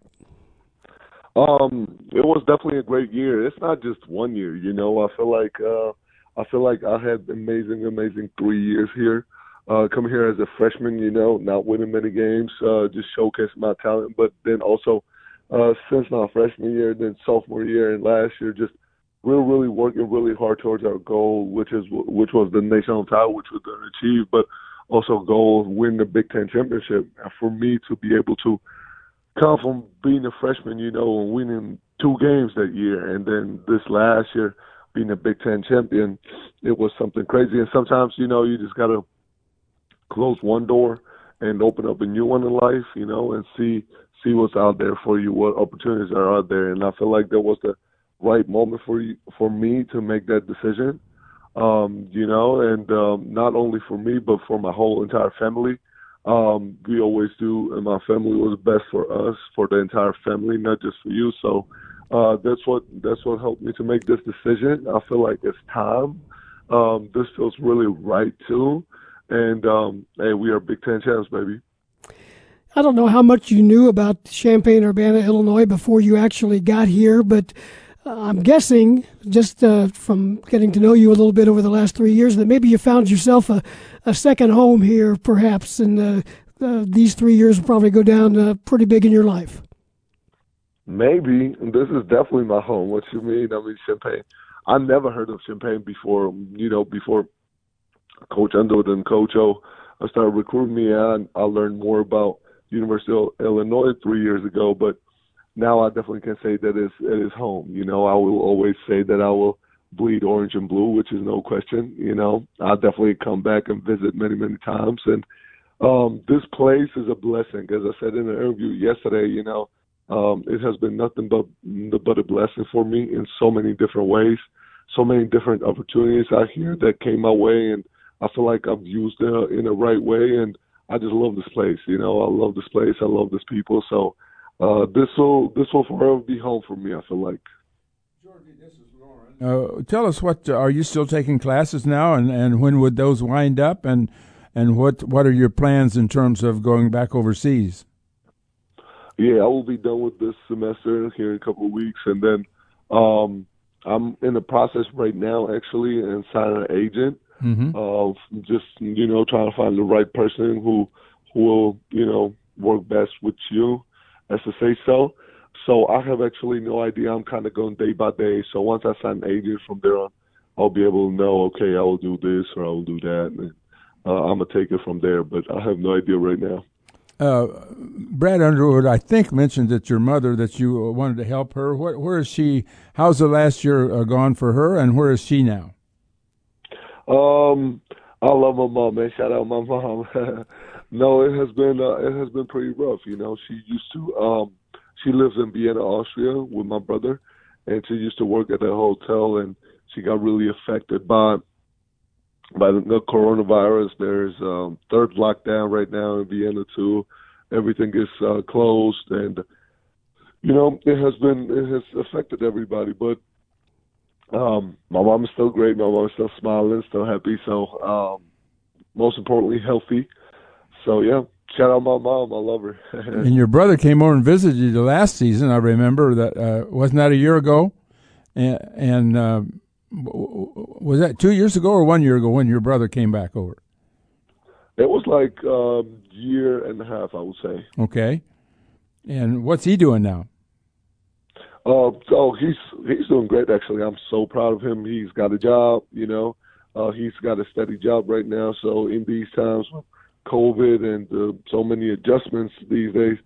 Um, it was definitely a great year. It's not just one year, you know. I feel like uh, I feel like I had amazing, amazing three years here. Uh, coming here as a freshman, you know, not winning many games, uh, just showcasing my talent, but then also uh, since my freshman year, then sophomore year, and last year, just really, really working really hard towards our goal, which is which was the national title, which we're to achieve, but also goal win the Big Ten championship. And for me to be able to come from being a freshman, you know, and winning two games that year, and then this last year being a Big Ten champion, it was something crazy. And sometimes, you know, you just gotta close one door and open up a new one in life, you know, and see see what's out there for you, what opportunities are out there. And I feel like that was the right moment for you for me to make that decision. Um, you know, and um not only for me but for my whole entire family um, we always do, and my family was best for us, for the entire family, not just for you. So uh, that's what that's what helped me to make this decision. I feel like it's time. Um, this feels really right too, and um, hey, we are Big Ten champs, baby. I don't know how much you knew about Champaign Urbana, Illinois, before you actually got here, but uh, I'm guessing, just uh, from getting to know you a little bit over the last three years, that maybe you found yourself a, a second home here, perhaps, and uh, uh, these three years will probably go down uh, pretty big in your life. Maybe this is definitely my home. What you mean? I mean, Champaign. I never heard of Champaign before. You know, before Coach Underwood and Coach O started recruiting me, and I learned more about University of Illinois three years ago. But now I definitely can say that it's, it is home. You know, I will always say that I will bleed orange and blue, which is no question. You know, I'll definitely come back and visit many, many times. And um, this place is a blessing. As I said in an interview yesterday, you know, um, it has been nothing but but a blessing for me in so many different ways, so many different opportunities out here that came my way, and I feel like I've used it in the right way. And I just love this place. You know, I love this place. I love these people. So uh, this will this will forever be home for me. I feel like. Giorgi, this is Loren. Uh, tell us what uh, are you still taking classes now, and, and when would those wind up, and and what what are your plans in terms of going back overseas? Yeah, I will be done with this semester here in a couple of weeks, and then um, I'm in the process right now, actually, and signing an agent mm-hmm. of just you know trying to find the right person who who will you know work best with you, as to say so. So I have actually no idea. I'm kind of going day by day. So once I sign an agent from there on, I'll be able to know, okay, I will do this or I will do that. And uh, I'm going to take it from there. But I have no idea right now. Uh, Brad Underwood, I think, mentioned that your mother, that you wanted to help her. Where, where is she? How's the last year uh, gone for her, and where is she now? Um, I love my mom, man. Shout out my mom. [LAUGHS] no, it has been uh, it has been pretty rough. You know, she used to um, she lives in Vienna, Austria, with my brother, and she used to work at a hotel, and she got really affected by by the coronavirus. There's um, third lockdown right now in Vienna too. Everything is uh, closed, and you know it has been it has affected everybody. But um, my mom is still great. My mom is still smiling, still happy. So um, most importantly, healthy. So yeah, shout out my mom. I love her. [LAUGHS] and your brother came over and visited you the last season. I remember that. Uh, wasn't that a year ago? And, and uh, was that two years ago or one year ago when your brother came back over? It was like a um, year and a half, I would say. Okay. And what's he doing now? Uh, so he's he's doing great. Actually, I'm so proud of him. He's got a job. You know, uh, he's got a steady job right now. So in these times, COVID and uh, so many adjustments these days.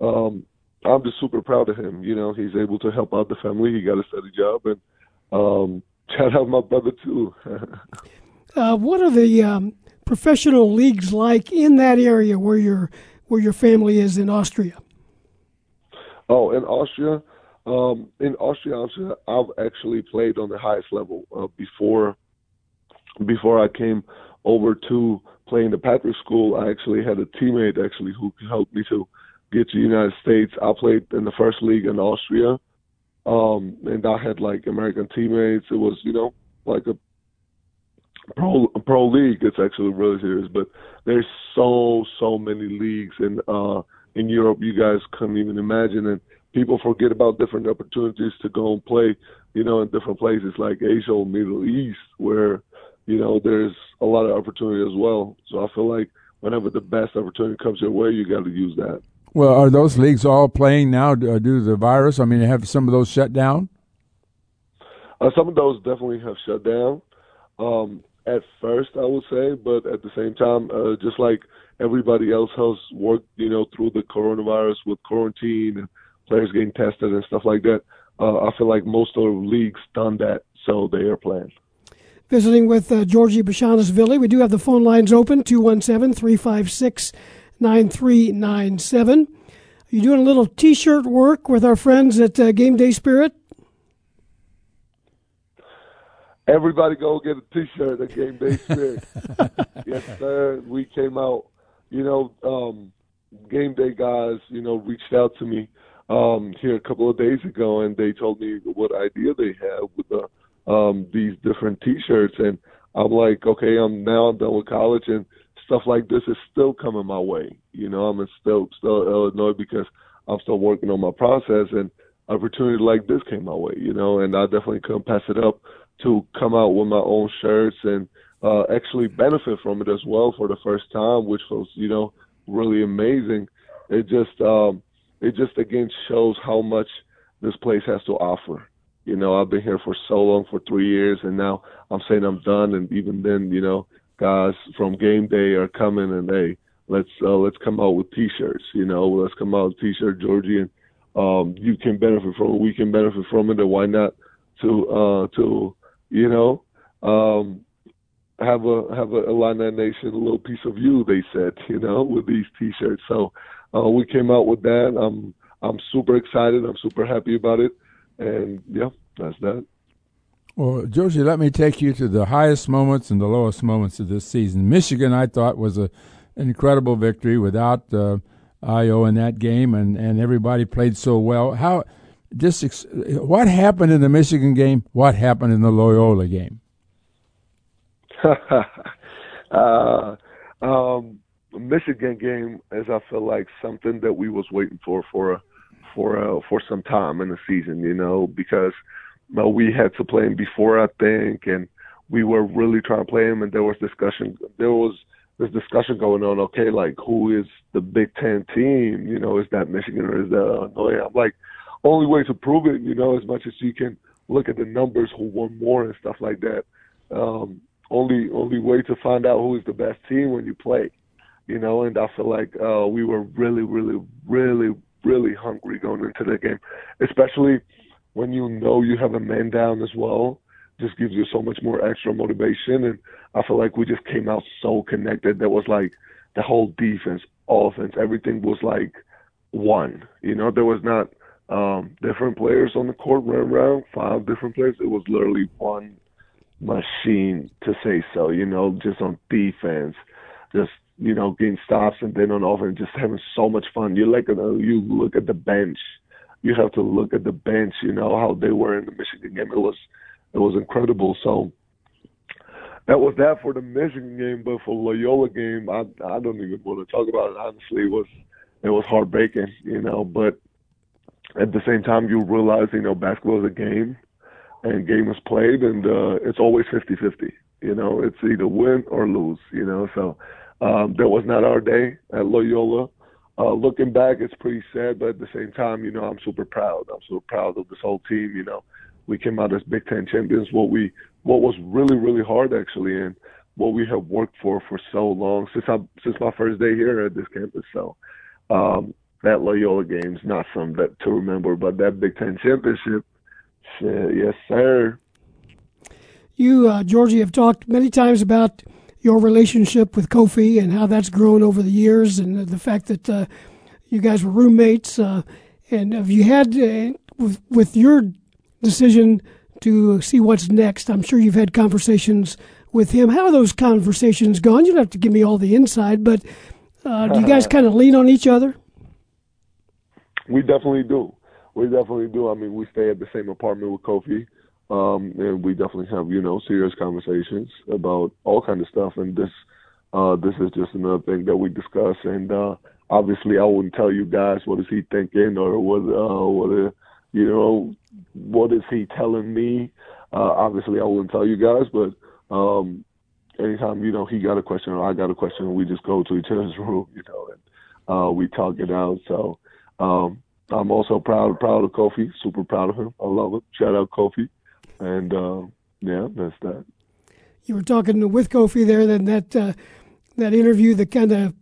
Um, I'm just super proud of him. You know, he's able to help out the family. He got a steady job, and um, [LAUGHS] shout out my brother too. [LAUGHS] uh, what are the um, professional leagues like in that area where your where your family is in Austria? Oh, in Austria, um, in Austria, I've actually played on the highest level uh, before before I came over to playing the Patrick School, I actually had a teammate actually who helped me to get to the United States. I played in the first league in Austria, um, and I had like American teammates. It was you know like a pro pro league. It's actually really serious, but there's so so many leagues in uh in Europe you guys couldn't even imagine, and people forget about different opportunities to go and play, you know, in different places like Asia or Middle East, where you know there's a lot of opportunity as well. So I feel like whenever the best opportunity comes your way, you got to use that. Well, are those leagues all playing now due to the virus? I mean, have some of those shut down? Uh, some of those definitely have shut down. Um, at first, I would say, but at the same time, uh, just like everybody else has worked, you know, through the coronavirus with quarantine and players getting tested and stuff like that, uh, I feel like most of the leagues done that, so they are playing. Visiting with uh, Giorgi Bezhanishvili. We do have the phone lines open 217 356 9397. Are you doing a little t shirt work with our friends at uh, Game Day Spirit? Everybody go get a T-shirt at Game Day Spirit. [LAUGHS] yes, sir. We came out. You know, um, Game Day guys, you know, reached out to me um, here a couple of days ago, and they told me what idea they have with the um, these different T-shirts, and I'm like, okay, I'm now done with college, and stuff like this is still coming my way. You know, I'm in still still Illinois because I'm still working on my process, and opportunity like this came my way. You know, and I definitely couldn't pass it up to come out with my own shirts and uh, actually benefit from it as well for the first time, which was you know really amazing. It just um, it just again shows how much this place has to offer. You know, I've been here for so long, for three years, and now I'm saying I'm done. And even then, you know, guys from game day are coming and hey, let's uh, let's come out with t-shirts. You know, let's come out with t-shirt, Giorgi, and um, you can benefit from it. We can benefit from it, and why not to uh, to you know, um, have a have a Illini Nation a little piece of you. They said, [LAUGHS] you know, with these T-shirts. So uh, we came out with that. I'm I'm super excited. I'm super happy about it, and yeah, that's that. Well, Giorgi, let me take you to the highest moments and the lowest moments of this season. Michigan, I thought, was a an incredible victory without uh, Ayo in that game, and, and everybody played so well. How just what happened in the Michigan game? What happened in the Loyola game? [LAUGHS] uh, um, Michigan game is I feel like something that we was waiting for for for uh, for some time in the season, you know, because uh, we had to play him before I think, and we were really trying to play him, and there was discussion. There was this discussion going on. Okay, like who is the Big Ten team? You know, is that Michigan or is that Illinois? I'm like, only way to prove it, you know, as much as you can look at the numbers who won more and stuff like that. Um, only only way to find out who is the best team when you play, you know. And I feel like uh, we were really, really, really, really hungry going into the game, especially when you know you have a man down as well. Just gives you so much more extra motivation, and I feel like we just came out so connected. That was like the whole defense, offense, everything was like one. You know, there was not um, different players on the court running around, five different players. It was literally one machine to say so, you know, just on defense, just, you know, getting stops and then on offense, just having so much fun. You like, you look at the bench, you have to look at the bench, you know, how they were in the Michigan game. It was, it was incredible. So, that was that for the Michigan game, but for Loyola game, I I don't even want to talk about it. Honestly, it was it was heartbreaking, you know. But at the same time, you realize, you know, basketball is a game, and game is played, and uh, it's always 50-50. You know, it's either win or lose. You know, so um, that was not our day at Loyola. Uh, looking back, it's pretty sad, but at the same time, you know, I'm super proud. I'm super proud of this whole team. You know, we came out as Big Ten champions. What we, what was really, really hard actually, and what we have worked for for so long since I, since my first day here at this campus. So, um, that Loyola game's not some that to remember, but that Big Ten championship, shit, yes, sir. You, uh, Giorgi, have talked many times about your relationship with Kofi and how that's grown over the years, and the fact that uh, you guys were roommates. Uh, and have you had uh, with, with your decision to see what's next? I'm sure you've had conversations with him. How are those conversations gone? You don't have to give me all the inside, but uh, do you guys [LAUGHS] kind of lean on each other? We definitely do. We definitely do. I mean, we stay at the same apartment with Kofi, um, and we definitely have you know serious conversations about all kind of stuff. And this, uh, this is just another thing that we discuss. And uh, obviously, I wouldn't tell you guys what is he thinking or what, uh, what, uh, you know, what is he telling me. Uh, obviously, I wouldn't tell you guys, but um, anytime you know he got a question or I got a question, we just go to each other's [LAUGHS] room, you know, and uh, we talk it out. So um, I'm also proud proud of Kofi, super proud of him. I love him. Shout out Kofi, and uh, yeah, that's that. You were talking with Kofi there, then that uh, that interview, the kind of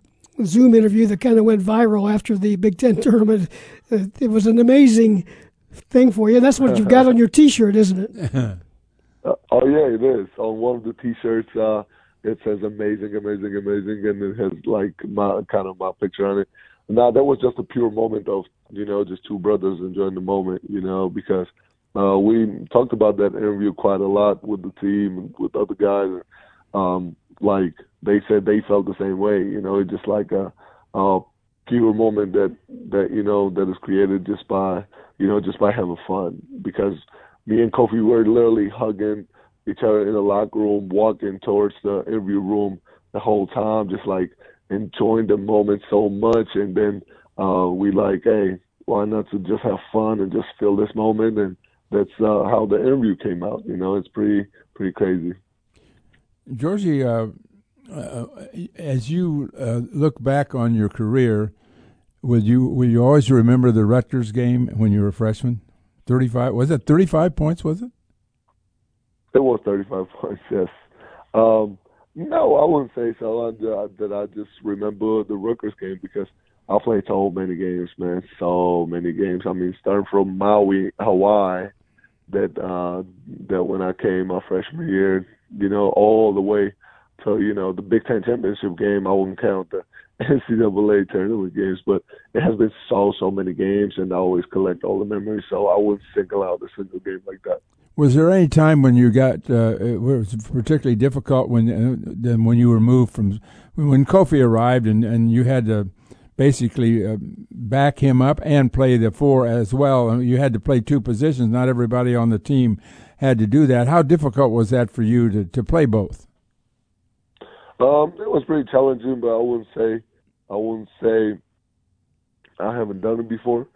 Zoom interview that kind of went viral after the Big Ten [LAUGHS] tournament. Uh, it was an amazing thing for you. That's what you've got [LAUGHS] on your T-shirt, isn't it? [LAUGHS] uh, oh yeah, it is. On one of the T-shirts, uh, it says "amazing, amazing, amazing," and it has like my kind of my picture on it. Now that was just a pure moment of you know just two brothers enjoying the moment, you know, because uh, we talked about that interview quite a lot with the team and with other guys. Um, like they said, they felt the same way. You know, it's just like a, a pure moment that that you know that is created just by you know just by having fun. Because me and Kofi were literally hugging each other in the locker room, walking towards the interview room the whole time, just like enjoying the moment so much. And then uh, we like, hey, why not to just have fun and just feel this moment? And that's uh, how the interview came out. You know, it's pretty pretty crazy. Giorgi, uh, uh, as you uh, look back on your career, would you will you always remember the Rutgers game when you were a freshman? Thirty five was it thirty five points? Was it? It was thirty five [LAUGHS] points. Yes. Um, no, I wouldn't say so. I, that I just remember the Rutgers game because I played so many games, man. So many games. I mean, starting from Maui, Hawaii, that uh, that when I came my freshman year, you know, all the way to you know the Big Ten championship game. I wouldn't count the [LAUGHS] NCAA tournament games, but it has been so so many games, and I always collect all the memories. So I wouldn't single out a single game like that. Was there any time when you got uh, it was particularly difficult when uh, when you were moved from when Kofi arrived and, and you had to basically uh, back him up and play the four as well. You had to play two positions. Not everybody on the team had to do that. How difficult was that for you to, to play both? Um, it was pretty challenging, but I wouldn't say I wouldn't say I haven't done it before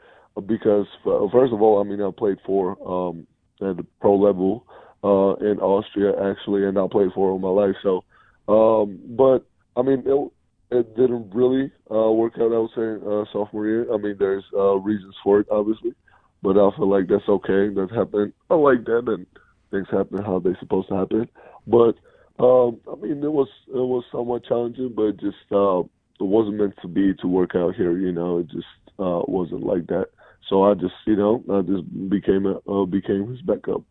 because first of all, I mean I played for um, at the pro level uh, in Austria actually, and I played for all my life. So, um, but I mean, it, it didn't really uh, work out. I would say uh, sophomore year. I mean, there's uh, reasons for it, obviously, but I feel like that's okay. That happened. I like that, and things happen how they're supposed to happen. But um, I mean, it was it was somewhat challenging, but just uh, it wasn't meant to be to work out here. You know, it just uh, wasn't like that. So I just, you know, I just became a uh, became his backup.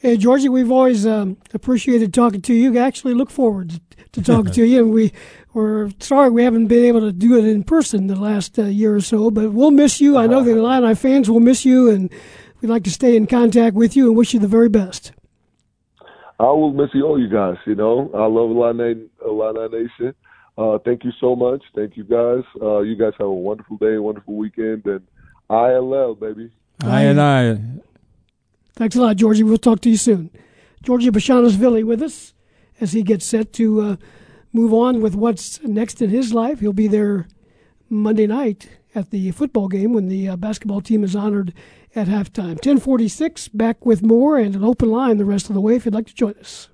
Hey, Giorgi, we've always um, appreciated talking to you. Actually, look forward to talking to you. And we, we're sorry we haven't been able to do it in person the last uh, year or so, but we'll miss you. I know the Illini fans will miss you, and we'd like to stay in contact with you and wish you the very best. I will miss you all, you guys. You know, I love Illini, Illini Nation. Uh, thank you so much. Thank you, guys. Uh, you guys have a wonderful day, wonderful weekend, and ILL, baby. I and I. Thanks a lot, Giorgi. We'll talk to you soon. Giorgi Bezhanishvili with us as he gets set to uh, move on with what's next in his life. He'll be there Monday night at the football game when the uh, basketball team is honored at halftime. 1046, back with more and an open line the rest of the way if you'd like to join us.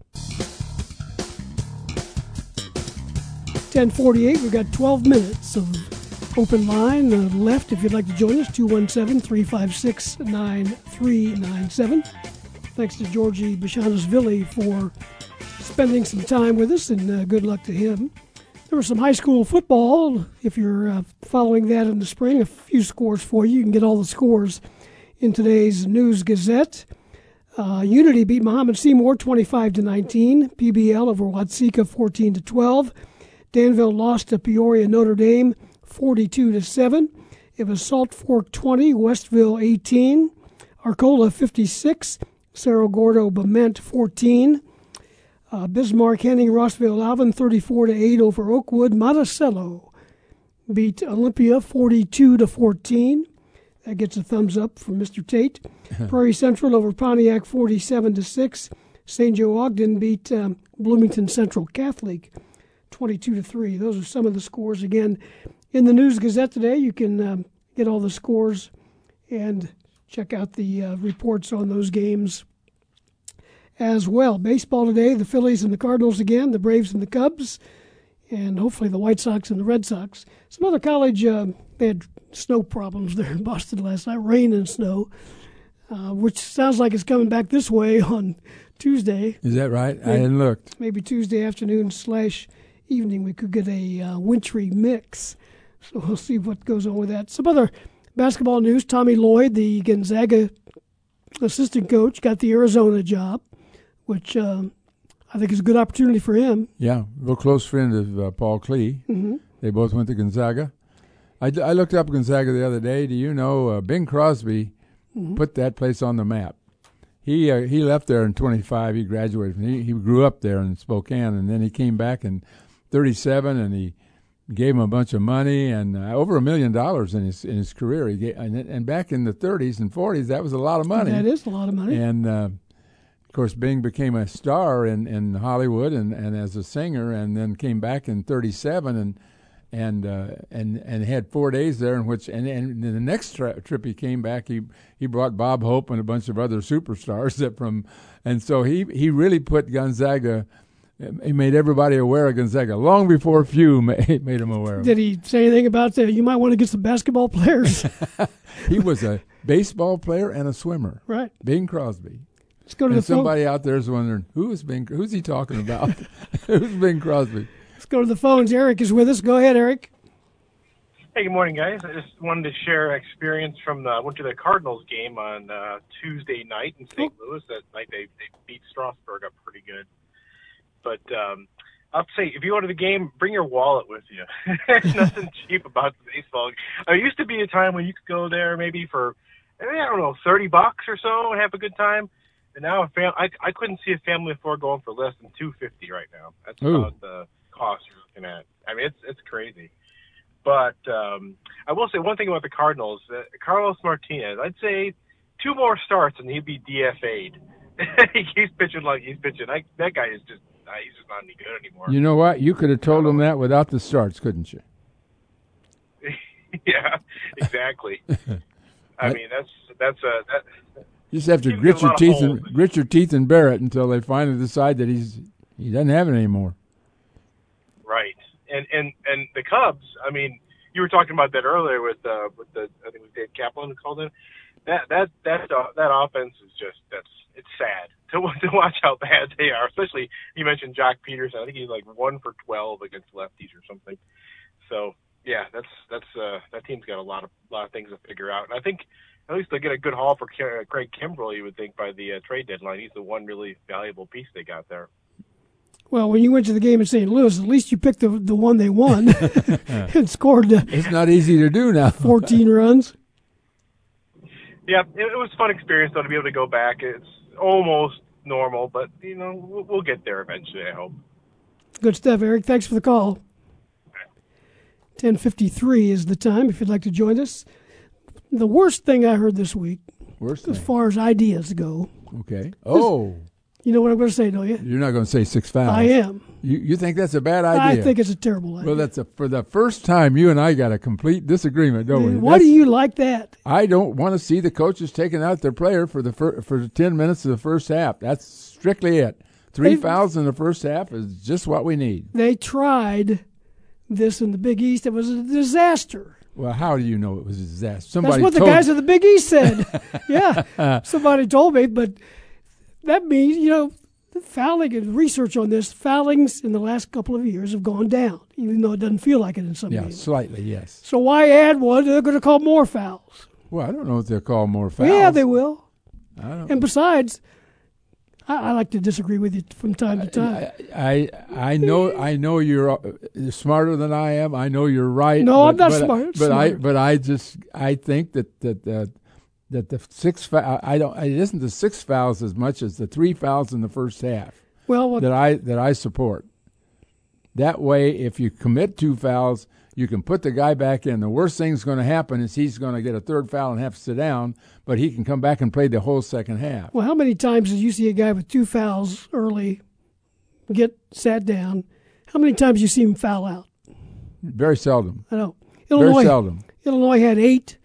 1048, we've got 12 minutes of open line uh, left if you'd like to join us 217-356-9397 thanks to Giorgi Bezhanishvili for spending some time with us and uh, good luck to him. There was some high school football. If you're uh, following that in the spring a few scores for you. You can get all the scores in today's news gazette. Uh, unity beat Mahomet-Seymour 25 to 19 pbl over watseka 14 to 12 danville lost to peoria notre dame 42 to 7. It was Salt Fork 20, Westville 18, Arcola 56, Cerro Gordo Bement 14. Uh, Bismarck, Henning, Rossville, Alvin, 34 to 8 over Oakwood. Monticello beat Olympia 42 to 14. That gets a thumbs up from Mr. Tate. [LAUGHS] Prairie Central over Pontiac 47 to 6. St. Joe Ogden beat um, Bloomington Central Catholic 22 to 3. Those are some of the scores. Again, in the News Gazette today, you can um, get all the scores and check out the uh, reports on those games as well. Baseball today, the Phillies and the Cardinals again, the Braves and the Cubs, and hopefully the White Sox and the Red Sox. Some other college, uh, they had snow problems there in Boston last night, rain and snow, uh, which sounds like it's coming back this way on Tuesday. Is that right? Maybe, I hadn't looked. Maybe Tuesday afternoon slash evening we could get a uh, wintry mix. So we'll see what goes on with that. Some other basketball news: Tommy Lloyd, the Gonzaga assistant coach, got the Arizona job, which um, I think is a good opportunity for him. Yeah, real close friend of uh, Paul Klee. Mm-hmm. They both went to Gonzaga. I, I looked up Gonzaga the other day. Do you know uh, Bing Crosby mm-hmm. put that place on the map? He uh, he left there in 25. He graduated. He, he grew up there in Spokane, and then he came back in 37, and he gave him a bunch of money and uh, over a million dollars in his in his career. He gave, and, and back in the 30s and 40s, that was a lot of money. That is a lot of money. And uh, of course, Bing became a star in, in Hollywood and, and as a singer, and then came back in '37 and and uh, and and had four days there in which and, and the next tri- trip he came back he he brought Bob Hope and a bunch of other superstars [LAUGHS] that from and so he he really put Gonzaga he made everybody aware of Gonzaga long before Few [LAUGHS] made, made him aware of Did he say anything about that? You might want to get some basketball players. [LAUGHS] [LAUGHS] he was a baseball player and a swimmer. Right. Bing Crosby. Let's go to and the somebody phone. out there is wondering who is Bing? Who's he talking about? who's Bing Crosby? Let's go to the phones. Eric is with us. Go ahead, Eric. Hey, good morning, guys. I just wanted to share experience from the I went to the Cardinals game on uh, Tuesday night in St. Oh. Louis. That night they, they beat Strasburg up pretty good. But um, I'll say, if you go to the game, bring your wallet with you. [LAUGHS] There's nothing [LAUGHS] cheap about the baseball. There used to be a time when you could go there maybe for, I don't know, thirty bucks or so and have a good time. And now a fam- I I couldn't see a family of four going for less than two fifty right now. That's Ooh. about the cost you're looking at. I mean, it's it's crazy. But um, I will say one thing about the Cardinals: uh, Carlos Martinez. I'd say two more starts and he'd be DFA'd. [LAUGHS] he keeps pitching like he's pitching. I, that guy is just he's just not any good anymore. You know what? You could have told him that without the starts, couldn't you? [LAUGHS] yeah, exactly. [LAUGHS] I mean, that's that's a that. You just have to grit your teeth and grit your teeth and bear it until they finally decide that he's he doesn't have it anymore. Right, and and and the Cubs. I mean, you were talking about that earlier with uh with the I think it was Dave Kaplan who called in. That that that uh, that offense is just that's it's sad [LAUGHS] to to watch how bad they are. Especially you mentioned Joc Pederson. I think he's like one for twelve against lefties or something. So yeah, that's that's uh that team's got a lot of lot of things to figure out. And I think at least they get a good haul for Craig Kimbrel. You would think by the uh, trade deadline, he's the one really valuable piece they got there. Well, when you went to the game in St. Louis, at least you picked the the one they won [LAUGHS] and scored. Uh, it's not easy to do now. Fourteen runs. Yeah, it, it was a fun experience though to be able to go back. It's almost normal, but you know we'll, we'll get there eventually. I hope. Good stuff, Eric. Thanks for the call. 10:53 is the time. If you'd like to join us, the worst thing I heard this week, worst as thing. far as ideas go. Okay. Oh. You know what I'm going to say, don't you? You're not going to say six fouls. I am. You you think that's a bad idea? I think it's a terrible idea. Well, that's a, for the first time you and I got a complete disagreement, don't we? Why That's- do you like that? I don't want to see the coaches taking out their player for the fir- for ten minutes of the first half. That's strictly it. Three They- fouls in the first half is just what we need. They tried this in the Big East. It was a disaster. Well, how do you know it was a disaster? Somebody That's what the guys at the Big East said. [LAUGHS] yeah, somebody told me, but that means you know the fouling and research on this foulings in the last couple of years have gone down, even though it doesn't feel like it in some yeah, games. slightly, yes. So why add one? They're going to call more fouls. Well, I don't know if they'll call more fouls. Yeah, they will. I don't. And besides, I, I like to disagree with you from time to time. I I know I know you're uh, smarter than I am. I know you're right. No, but, I'm not but, smart- But I smart. but I just I think that that uh, that the six I don't it isn't the six fouls as much as the three fouls in the first half. well, what, that I that I support. That way, if you commit two fouls, you can put the guy back in. The worst thing that's going to happen is he's going to get a third foul and have to sit down, but he can come back and play the whole second half. well, how many times did you see a guy with two fouls early get sat down? How many times you see him foul out? Very seldom. I know. Very seldom. Illinois had eight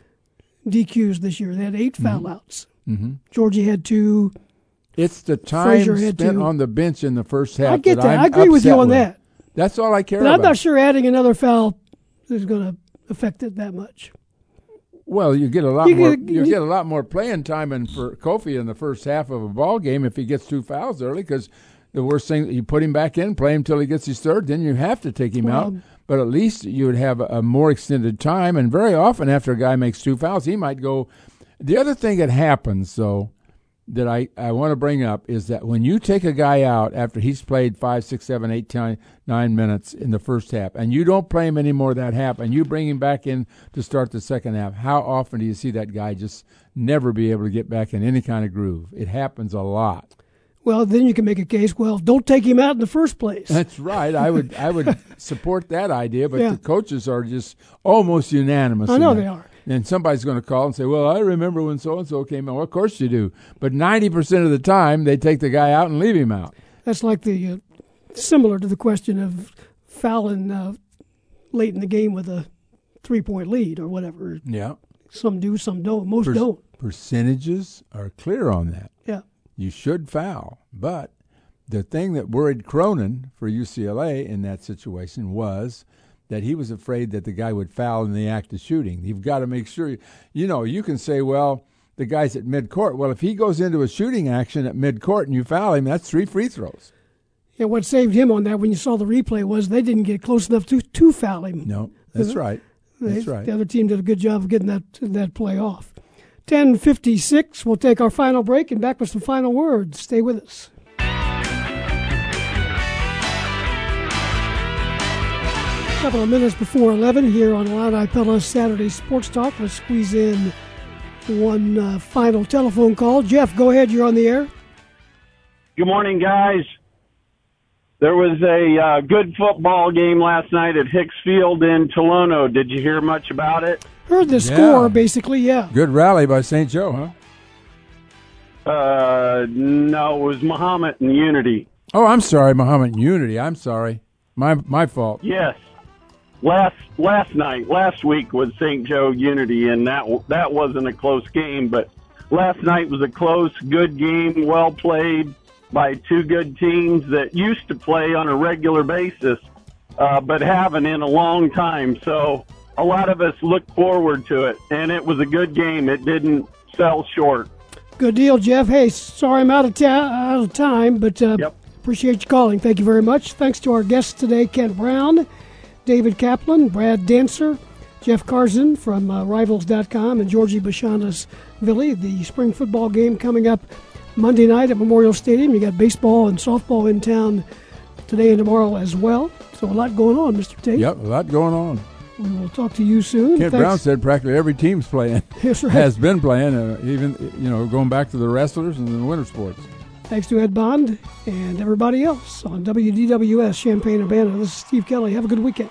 DQs this year. They had 8 foul outs. hmm Georgia had two. It's the time spent on the bench in the first half. I get that. I'm I agree with you on that. That's all I care But about. I'm not sure adding another foul is going to affect it that much. Well, you get a lot You more. get- you you- get a lot more playing time in for Kofi in the first half of a ball game if he gets two fouls early. Because the worst thing you put him back in, play him till he gets his third, then you have to take him out. But at least you would have a, a more extended time. And very often, after a guy makes two fouls, he might go. The other thing that happens, though, that I, I want to bring up is that when you take a guy out after he's played five, six, seven, eight, ten, nine minutes in the first half, and you don't play him anymore that half, and you bring him back in to start the second half, how often do you see that guy just never be able to get back in any kind of groove? It happens a lot. Well, then you can make a case. Well, don't take him out in the first place. That's right. I would I would [LAUGHS] support that idea, but Yeah. the coaches are just almost unanimous. I know they are. And somebody's going to call and say, "Well, I remember when so and so came in." Well, of course you do. But ninety percent of the time, they take the guy out and leave him out. That's like the uh, similar to the question of fouling uh, late in the game with a three point lead or whatever. Yeah. Some do, some don't. Most Per- don't. Percentages are clear on that. Yeah. You should foul, but the thing that worried Cronin for UCLA in that situation was that he was afraid that the guy would foul in the act of shooting. You've got to make sure, you, know, you can say, well, the guy's at midcourt. Well, if he goes into a shooting action at midcourt and you foul him, that's three free throws. Yeah, what saved him on that when you saw the replay was they didn't get close enough to to foul him. No, that's right. They- That's right. The other team did a good job of getting that that play off. Ten fifty six. We'll take our final break and back with some final words. Stay with us. A couple of minutes before eleven here on Illini Pella Saturday Sports Talk. Let's squeeze in one uh, final telephone call. Jeff, go ahead. You're on the air. Good morning, guys. There was a uh, good football game last night at Hicks Field in Tolono. Did you hear much about it? Heard the Yeah. score, basically. Yeah. Good rally by St. Joe, huh? Uh, no, it was Mahomet and Unity. Oh, I'm sorry, Mahomet Unity. I'm sorry. My my fault. Yes. Last last night, last week was St. Joe Unity, and that that wasn't a close game. But last night was a close, good game, well played by two good teams that used to play on a regular basis, uh, but haven't in a long time. So a lot of us look forward to it, and it was a good game. It didn't sell short. Good deal, Jeff. Hey, sorry I'm out of, ta- out of time, but uh, appreciate you calling. Thank you very much. Thanks to our guests today, Kent Brown, David Kaplan, Brad Dancer, Jeff Carson from uh, Rivals.com, and Georgie Bashanas Villi. The spring football game coming up Monday night at Memorial Stadium. You got baseball and softball in town today and tomorrow as well. So a lot going on, Mr. Tate. Yep, a lot going on. We will talk to you soon. Kent Thanks. Brown said practically every team's playing. [LAUGHS] That's right. Has been playing, uh, even you know, going back to the wrestlers and the winter sports. Thanks to Ed Bond and everybody else on WDWS Champaign Urbana. This is Steve Kelly. Have a good weekend.